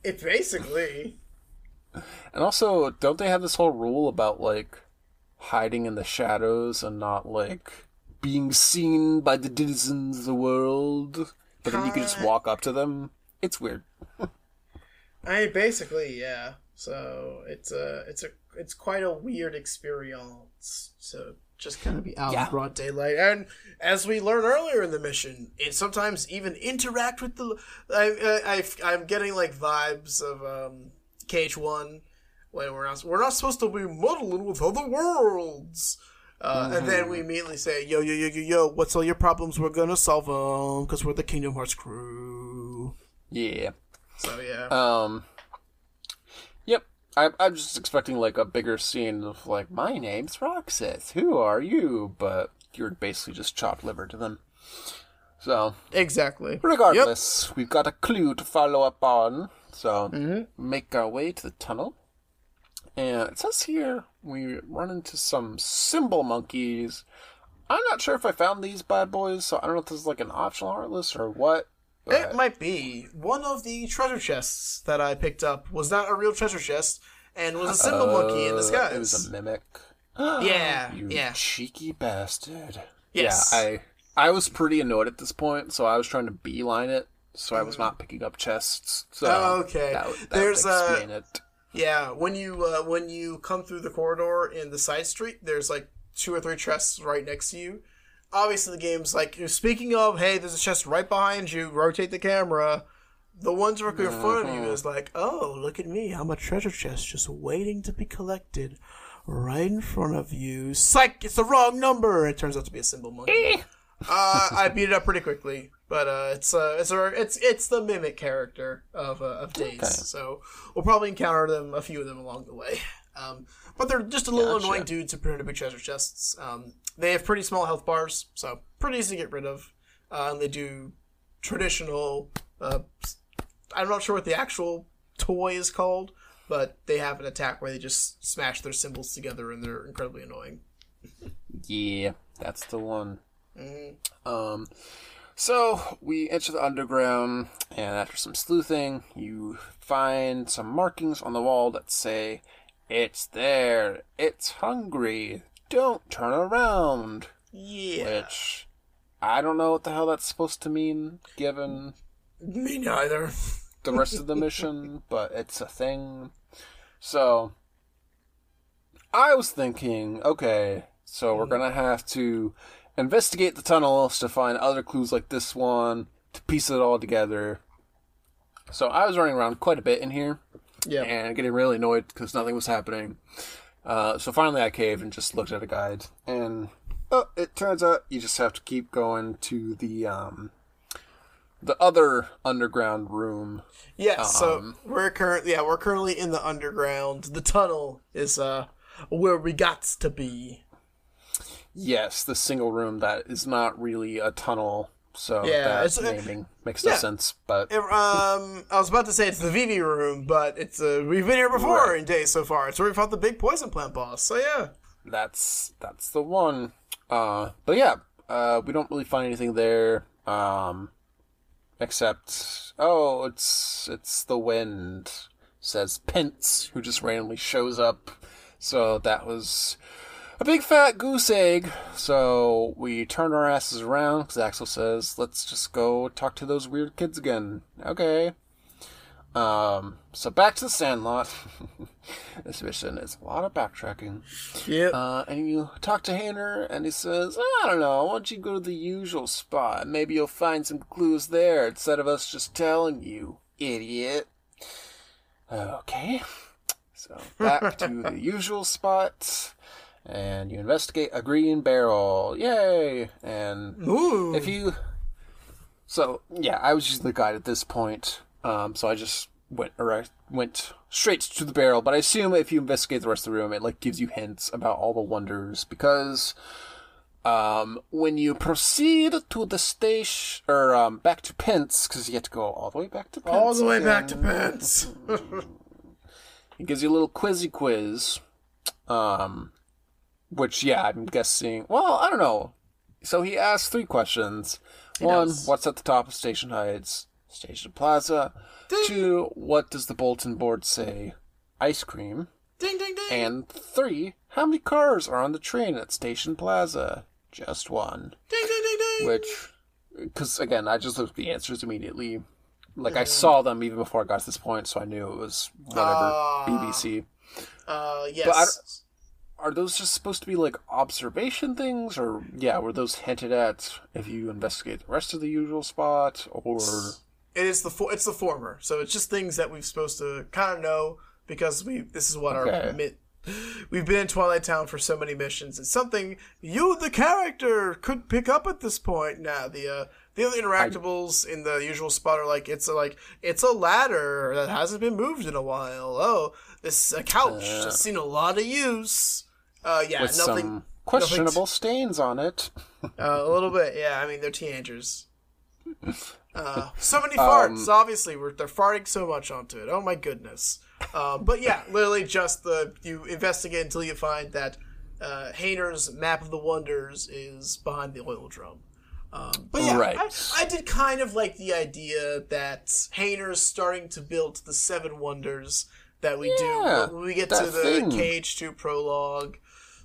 it basically. And also, don't they have this whole rule about like hiding in the shadows and not like being seen by the denizens of the world? But then you can just walk up to them. It's weird. I basically, yeah. So it's a, it's a, it's quite a weird experience. So just kind of be out Yeah. in broad daylight, and as we learned earlier in the mission, it sometimes even interact with the. I, I, I I'm getting like vibes of um, KH1 when we're not we're not supposed to be muddling with other worlds. Uh, And then we immediately say, "Yo, yo, yo, yo, yo! What's all your problems? We're gonna solve them because we're the Kingdom Hearts crew." Yeah. So yeah, Um. Yep. I, I'm just expecting like a bigger scene of like, my name's Roxas. Who are you? But you're basically just chopped liver to them. So exactly. Regardless, we've got a clue to follow up on, so make our way to the tunnel. And it says here we run into some cymbal monkeys. I'm not sure if I found these bad boys, so I don't know if this is like an optional Heartless or what. It might be one of the treasure chests that I picked up was not a real treasure chest and was a cymbal monkey in disguise. Uh, It was a mimic. yeah, You yeah. cheeky bastard. Yes. Yeah, I I was pretty annoyed at this point, so I was trying to beeline it, so I was not picking up chests. So Mm-hmm. Oh, okay. that, that There's, uh, it. Yeah, when you uh, when you come through the corridor in the side street, there's like two or three chests right next to you. Obviously, the game's like speaking of, hey, there's a chest right behind you. Rotate the camera. The ones right in front of you is like, oh, look at me, I'm a treasure chest just waiting to be collected, right in front of you. Psych, it's the wrong number. It turns out to be a cymbal monkey. uh, I beat it up pretty quickly, but uh, it's uh, it's a, it's it's the mimic character of uh, of Days, Okay. so we'll probably encounter them a few of them along the way. Um, but they're just a little Gotcha. annoying dudes who pretend to be treasure chests. Um, they have pretty small health bars, so pretty easy to get rid of. Uh, and they do traditional. Uh, I'm not sure what the actual toy is called, but they have an attack where they just smash their cymbals together, and they're incredibly annoying. Yeah, that's the one. Um, so we enter the underground, and after some sleuthing, you find some markings on the wall that say, "It's there. It's hungry. Don't turn around." Yeah, Which I don't know what the hell that's supposed to mean, given me neither. the rest of the mission, but it's a thing. So I was thinking, okay, so we're mm. gonna have to investigate the tunnels to find other clues like this one to piece it all together. So I was running around quite a bit in here Yeah. and getting really annoyed because nothing was happening. Uh, so finally, I caved and just looked at a guide, and oh, it turns out you just have to keep going to the um, the other underground room. Yeah, so we're currently yeah we're currently in the underground. The tunnel is uh where we got to be. Yes, the single room that is not really a tunnel, so Yeah, that it's- naming makes no yeah. sense. But It- um, I was about to say it's the Vivi room, but it's uh, we've been here before Right. in days so far. It's where we fought the big poison plant boss. So yeah, that's that's the one. Uh, but yeah, uh, we don't really find anything there. Um, except oh, it's it's the wind. Says Pence, who just randomly shows up. So that was a big fat goose egg. So we turn our asses around because Axel says, "Let's just go talk to those weird kids again." Okay. Um, so back to the Sandlot. this mission is a lot of backtracking. Yep. Uh, and you talk to Hayner, and he says, I don't know, why don't you go to the usual spot? Maybe you'll find some clues there instead of us just telling you, idiot. Okay. So back to the usual spot, and you investigate a green barrel. Yay! And Ooh. if you. So, yeah, I was just the guide at this point, um, so I just went right, went straight to the barrel. But I assume if you investigate the rest of the room, it like gives you hints about all the wonders because um, when you proceed to the station or um, back to Pence, because you have to go all the way back to Pence. All the way back to. Pence. It gives you a little quizzy quiz. Um, which, yeah, I'm guessing. Well, I don't know. So he asks three questions. One, does. what's at the top of Station Heights? Station Plaza. Two, what does the bulletin board say? Ice cream. ding, ding, ding. And three, how many cars are on the train at Station Plaza? Just one. ding, ding, ding, ding. Which, because again, I just looked at the answers immediately. Like Mm. I saw them even before I got to this point, so I knew it was whatever Ah. BBC. Uh, yes. Are those just supposed to be like observation things, or yeah, were those hinted at if you investigate the rest of the usual spot, or It is the for- it's the former. So it's just things that we're supposed to kind of know because we this is what Okay. our we've been in Twilight Town for so many missions. It's something you the character could pick up at this point. Now the uh the other interactables in the usual spot are like it's a, like it's a ladder that hasn't been moved in a while. Oh, this is a couch that's seen a lot of use. Uh yeah, with nothing some questionable stains on it? uh, a little bit, yeah. I mean, they're teenagers. Uh, so many farts. obviously, we're, they're farting so much onto it. Oh my goodness. Um, but yeah, literally just the you investigate until you find that uh, Hayner's map of the wonders is behind the oil drum. Um, but yeah, Right. I, I did kind of like the idea that Hayner's starting to build the seven wonders that we Yeah, do when we get to the thing. KH2 prologue.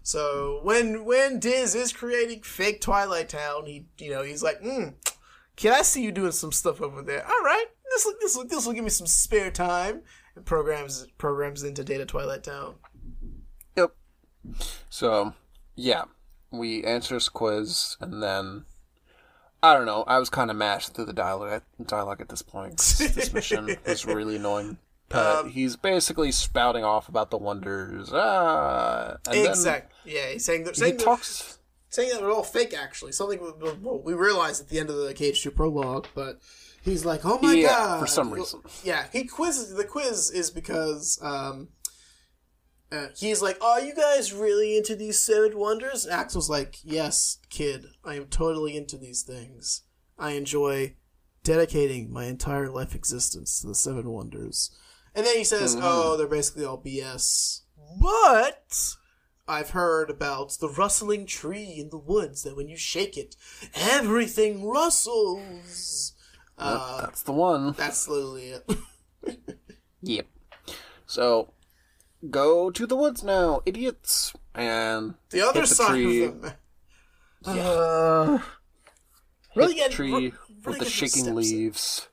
So when when Diz is creating fake Twilight Town, he you know he's like, mm, "Can I see you doing some stuff over there? All right, this will this will this will give me some spare time." And programs programs into Data Twilight Town. Yep. So, yeah, we answer this quiz, and then I don't know. I was kind of mashed through the dialogue dialogue at this point. this mission was really annoying. But he's basically spouting off about the wonders. Ah, and then Exact. Yeah, he's saying that He saying, that, talks. saying that they're all fake. Actually, something we, we, realized at the end of the KH2 prologue, but. He's like, oh my Yeah, god! for some reason. Yeah, he quizzes. The quiz is because um, uh, he's like, "Are you guys really into these seven wonders?" And Axel's like, "Yes, kid, I am totally into these things. I enjoy dedicating my entire life existence to the seven wonders." And then he says, "Oh, they're basically all BS." But I've heard about the rustling tree in the woods that when you shake it, everything rustles. Uh, That's the one. that's literally it. Yep. So, go to the woods now, idiots, and The other the side tree. of them. Uh, really hit the tree really with the shaking leaves.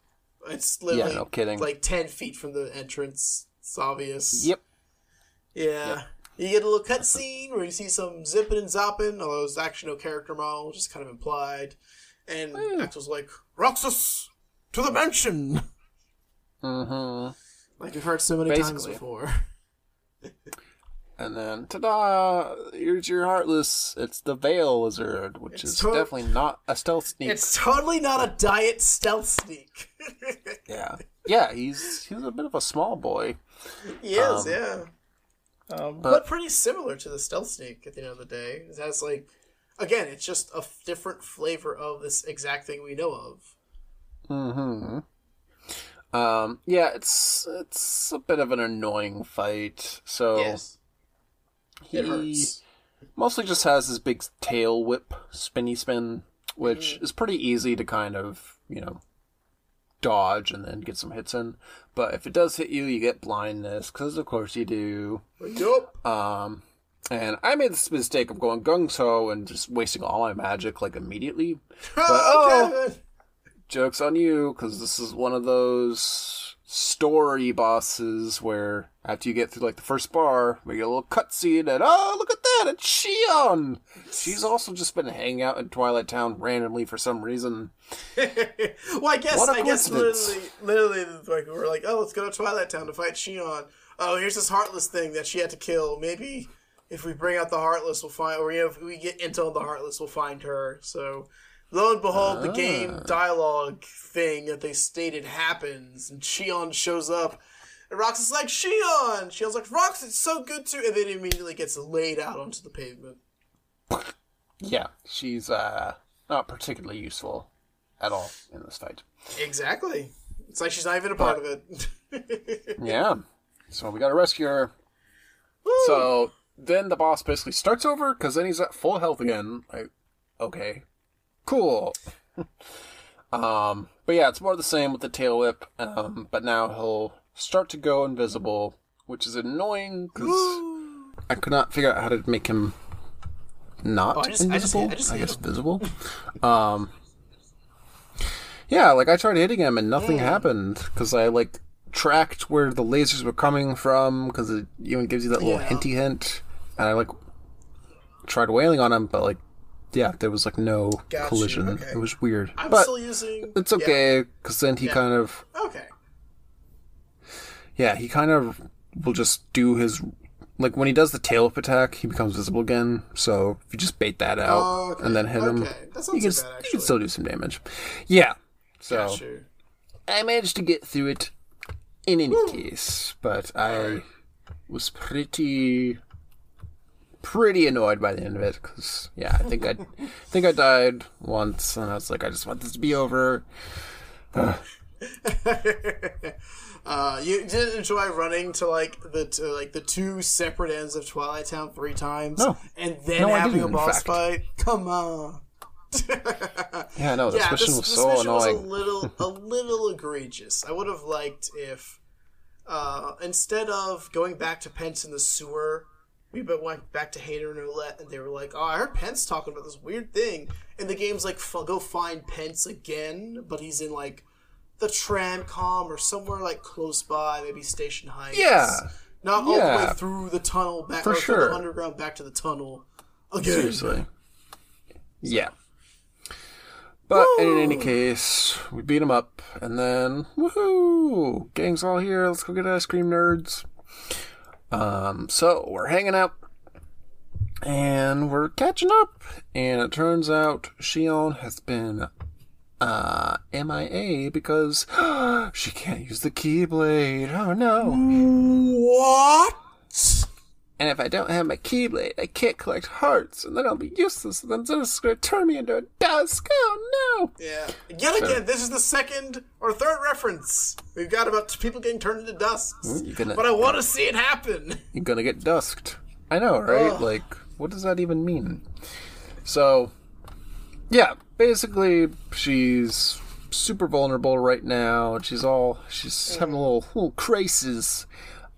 It's literally no kidding. like ten feet from the entrance. It's obvious. Yep. Yeah. You get a little cutscene where you see some zipping and zopping, although there's actually no character model, just kind of implied. And Axel's like, Roxas, to the mansion! Mm-hmm. Like you've heard so many times before. And then, ta-da! Here's your Heartless. It's the Veil Lizard, which It's is to- definitely not a stealth sneak. It's totally not a diet stealth sneak. Yeah, yeah. He's he's a bit of a small boy. He is, Um, yeah. Um, but, but- pretty similar to the stealth sneak at the end of the day. It has like, again, it's just a f- different flavor of this exact thing we know of. Mm-hmm. Um, yeah, it's it's a bit of an annoying fight. So Yes, it he mostly just has his big tail whip, spinny spin, which Mm-hmm. is pretty easy to kind of you know dodge and then get some hits in. But if it does hit you, you get blindness because of course you do. Yup. Um, and I made this mistake of going gung ho and just wasting all my magic like immediately. oh, oh, Joke's on you because this is one of those story bosses where after you get through like the first bar, we get a little cutscene and oh look at that, it's Xion. She's also just been hanging out in Twilight Town randomly for some reason. well, I guess I guess literally, literally, like we're like, oh, let's go to Twilight Town to fight Xion. Oh, here's this Heartless thing that she had to kill. Maybe if we bring out the Heartless, we'll find, or you know, if we get intel on the Heartless, we'll find her. So, lo and behold, the game dialogue thing that they stated happens, and Xion shows up. And Rox is like, Xion! Xion's like, Rox, it's so good to, and then immediately gets laid out onto the pavement. Yeah, she's uh not particularly useful at all in this fight. Exactly. It's like she's not even a part of it. Yeah. So we gotta rescue her. Woo! So then the boss basically starts over because then he's at full health again. Like, okay, cool. um, but yeah, it's more the same with the tail whip. Um, but now he'll start to go invisible, which is annoying because I could not figure out how to make him not Oh, I just- I just invisible. I just hit guess him. visible. um, yeah, like I tried hitting him and nothing happened because I like tracked where the lasers were coming from because it even gives you that little Yeah. hinty hint, and I like tried wailing on him, but like yeah, there was like no Got you, collision. okay. It was weird, I'm but still using. it's okay because then he Yeah. kind of Okay. yeah he kind of will just do his like when he does the tail whip attack, he becomes visible again. So if you just bait that out Oh, okay. and then hit him, Okay. You can, too bad, you can still do some damage. Yeah. So. I managed to get through it in any case, but I was pretty pretty annoyed by the end of it because yeah, I think I think I died once, and I was like, I just want this to be over. Uh, you didn't enjoy running to like the to, like the two separate ends of Twilight Town three times, No. and then No, I having a boss fight. Come on. Yeah, no, this yeah, mission this, was this so mission was a little a little egregious. I would have liked if uh, instead of going back to Pence in the sewer, we went back to Hayner and Roulette, and they were like, "Oh, I heard Pence talking about this weird thing," and the game's like, f- "Go find Pence again," but he's in like the tramcom or somewhere like close by, maybe Station Heights. Yeah. not all the way through the tunnel back For or through sure. the underground back to the tunnel again. Seriously. Yeah. But in any case, we beat him up, and then woohoo! Gang's all here. Let's go get ice cream, nerds. Um, so we're hanging out, and we're catching up, and it turns out Xion has been uh MIA because she can't use the Keyblade. Oh no! What? And if I don't have my Keyblade, I can't collect hearts, and then I'll be useless, and then it's just gonna turn me into a dusk. Oh no! Yeah. Yet again, this is the second or third reference we've got about people getting turned into dusks. gonna- But I want to see it happen. You're gonna get dusked. I know, right? Ugh. Like, what does that even mean? So, yeah, basically, she's super vulnerable right now. and She's all she's having a little little crisis.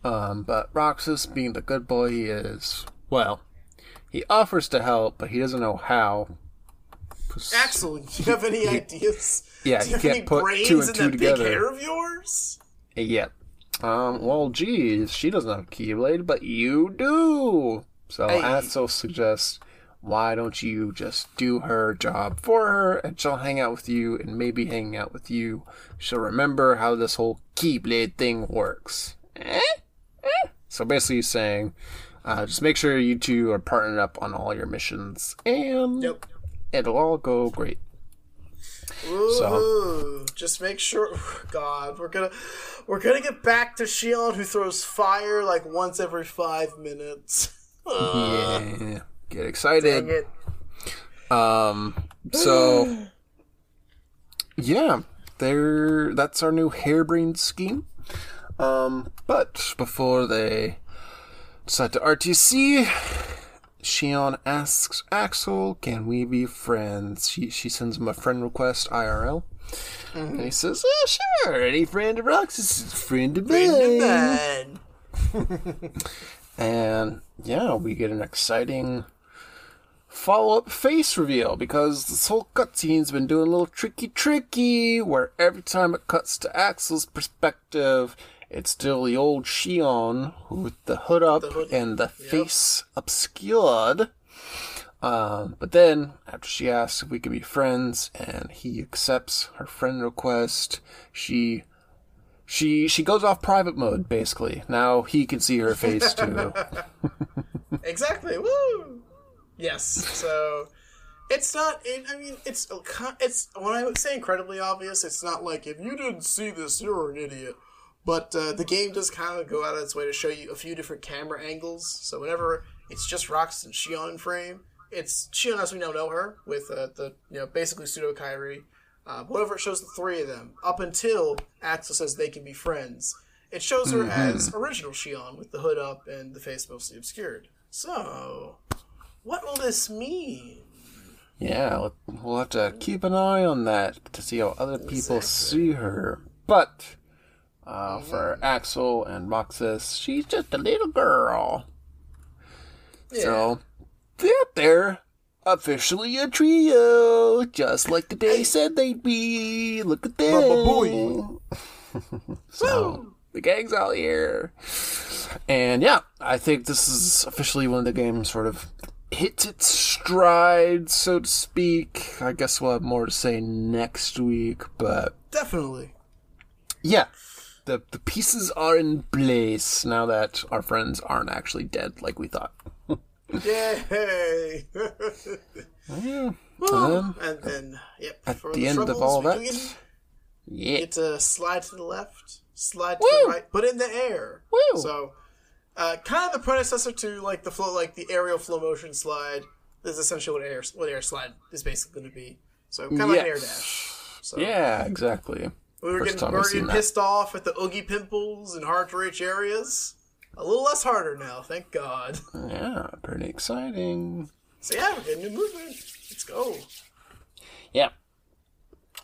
Um, but Roxas, being the good boy he is, well, he offers to help, but he doesn't know how. Axel, do you have any ideas? Yeah, do you you have can't any put brains two and in two that together. big hair of yours? Yeah. Um, well, geez, she doesn't have a Keyblade, but you do. So Hey. Axel suggests, why don't you just do her job for her, and she'll hang out with you, and maybe hanging out with you, she'll remember how this whole Keyblade thing works. Eh? Eh? So basically, he's saying, uh, just make sure you two are partnered up on all your missions, and Yep. it'll all go great. Ooh, just make sure. God, we're gonna we're gonna get back to Xion, who throws fire like once every five minutes. yeah. Get excited. Dang it. Um. So, yeah, there. That's our new harebrained scheme. Um. But before they decide to RTC, Xion asks Axel, "Can we be friends?" She she sends him a friend request IRL, and he says, "Oh, sure. Any friend of Roxas is a friend of mine." And yeah, we get an exciting follow up face reveal because this whole cutscene's been doing a little tricky tricky where every time it cuts to Axel's perspective, it's still the old Xion with the hood up hood. and the face obscured. Um, but then, after she asks if we can be friends, and he accepts her friend request, she she she goes off private mode. Basically, now he can see her face too. exactly. Woo. Yes. So it's not. It, I mean, it's it's when I say incredibly obvious. It's not like if you didn't see this, you're an idiot. But uh, the game does kind of go out of its way to show you a few different camera angles. So whenever it's just Rox and Xion in frame, it's Xion as we now know her with uh, the you know basically pseudo Kairi. Uh, whenever it shows the three of them, up until Axel says they can be friends, it shows her as original Xion with the hood up and the face mostly obscured. So, what will this mean? Yeah, we'll- we'll have to keep an eye on that to see how other people Exactly. see her. But uh, for Axel and Roxas. she's just a little girl. So they're there, officially a trio, just like the day said they'd be. Look at them. Baba so the gang's out here, and yeah, I think this is officially when the game sort of hits its stride, so to speak. I guess we'll have more to say next week, but Definitely. yeah. The, the pieces are in place now that our friends aren't actually dead like we thought. Yay! Yeah. Well, and then, yep. at for the end of all that, Yeah. Get to slide to the left, slide to Woo! the right, but in the air. Woo! So, uh, kind of the predecessor to like the flow, like the aerial flow motion slide. This is essentially what air what air slide is basically going to be. So kind of like an air dash. So Yeah, exactly. We were First getting, we I've were seen getting that. pissed off at the oogie pimples and hard to reach areas. A little less harder now, thank God. Yeah, pretty exciting. So yeah, we're getting new movement. Let's go. Yeah.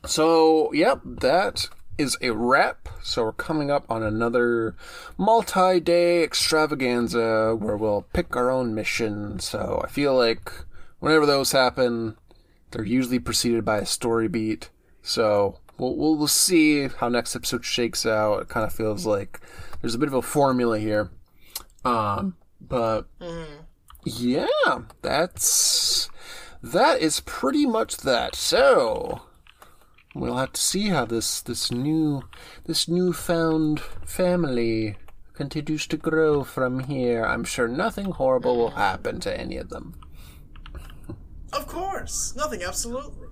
So, yep, that is a wrap. So we're coming up on another multi-day extravaganza where we'll pick our own mission. So I feel like whenever those happen, they're usually preceded by a story beat. So we'll we'll, we'll see how next episode shakes out. It kind of feels like there's a bit of a formula here. Um, but yeah, that's that is pretty much that. So we'll have to see how this this new this newfound family continues to grow from here. I'm sure nothing horrible will happen to any of them. Of course, nothing absolutely.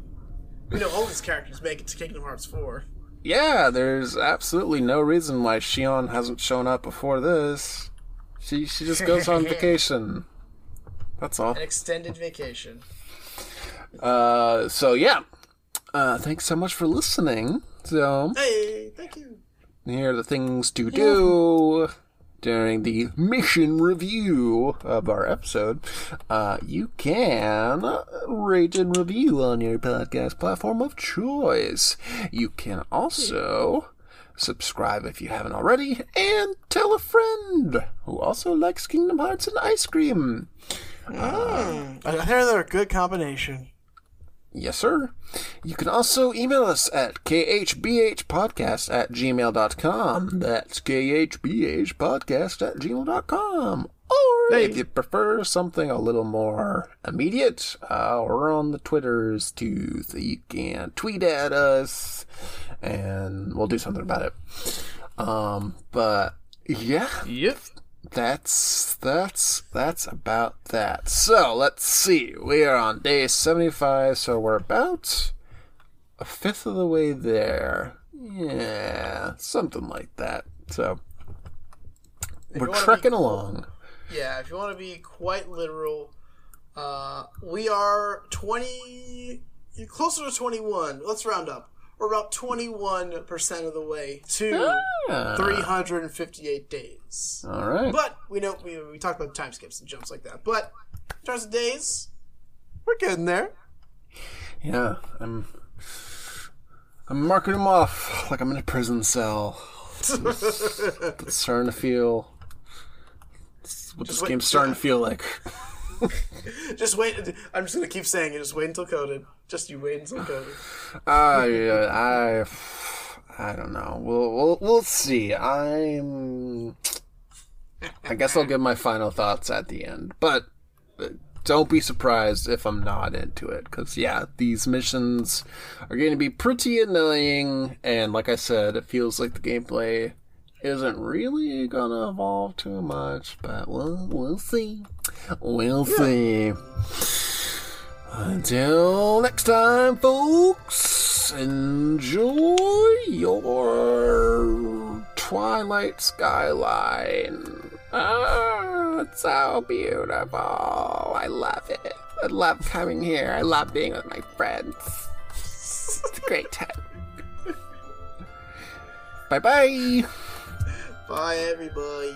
You know, all these characters make it to Kingdom Hearts 4. Yeah, there's absolutely no reason why Xion hasn't shown up before this. She she just goes on vacation. That's all. An extended vacation. Uh, so yeah. Uh, thanks so much for listening. So Hey, thank you. here are the things to do during the mission review of our episode. Uh, you can rate and review on your podcast platform of choice. You can also subscribe if you haven't already, and tell a friend who also likes Kingdom Hearts and ice cream. I hear they're a good combination. Yes, sir. You can also email us at khbhpodcast at gmail.com. That's khbhpodcast at gmail.com. Or if you prefer something a little more immediate, uh, we're on the Twitters too, so you can tweet at us and we'll do something about it. Um, but yeah, Yep. That's that's that's about that. So let's see. We are on day seventy-five, so we're about a fifth of the way there. Yeah, something like that. So we're wanna be trekking along. Yeah, if you want to be quite literal, uh, we are 20, closer to 21. Let's round up. We're about 21% of the way to Ah, 358 days. all right. But we know we, we talked about time skips and jumps like that. But in terms of days, we're getting there. Yeah, I'm. I'm marking them off like I'm in a prison cell. It's starting to feel. It's what Just this wait- game's starting to feel like. just wait. I'm just gonna keep saying it. Just wait until coded. Just you wait until coded. Uh, yeah, I, I don't know. We'll we'll we'll see. I'm. I guess I'll give my final thoughts at the end, but uh, don't be surprised if I'm not into it, because yeah, these missions are going to be pretty annoying, and like I said, it feels like the gameplay isn't really gonna evolve too much, but we'll we'll see. We'll see. Until next time, folks, enjoy your Twilight Skyline. Ah, it's so beautiful. I love it. I love coming here. I love being with my friends. It's a great time. bye bye. Bye, everybody.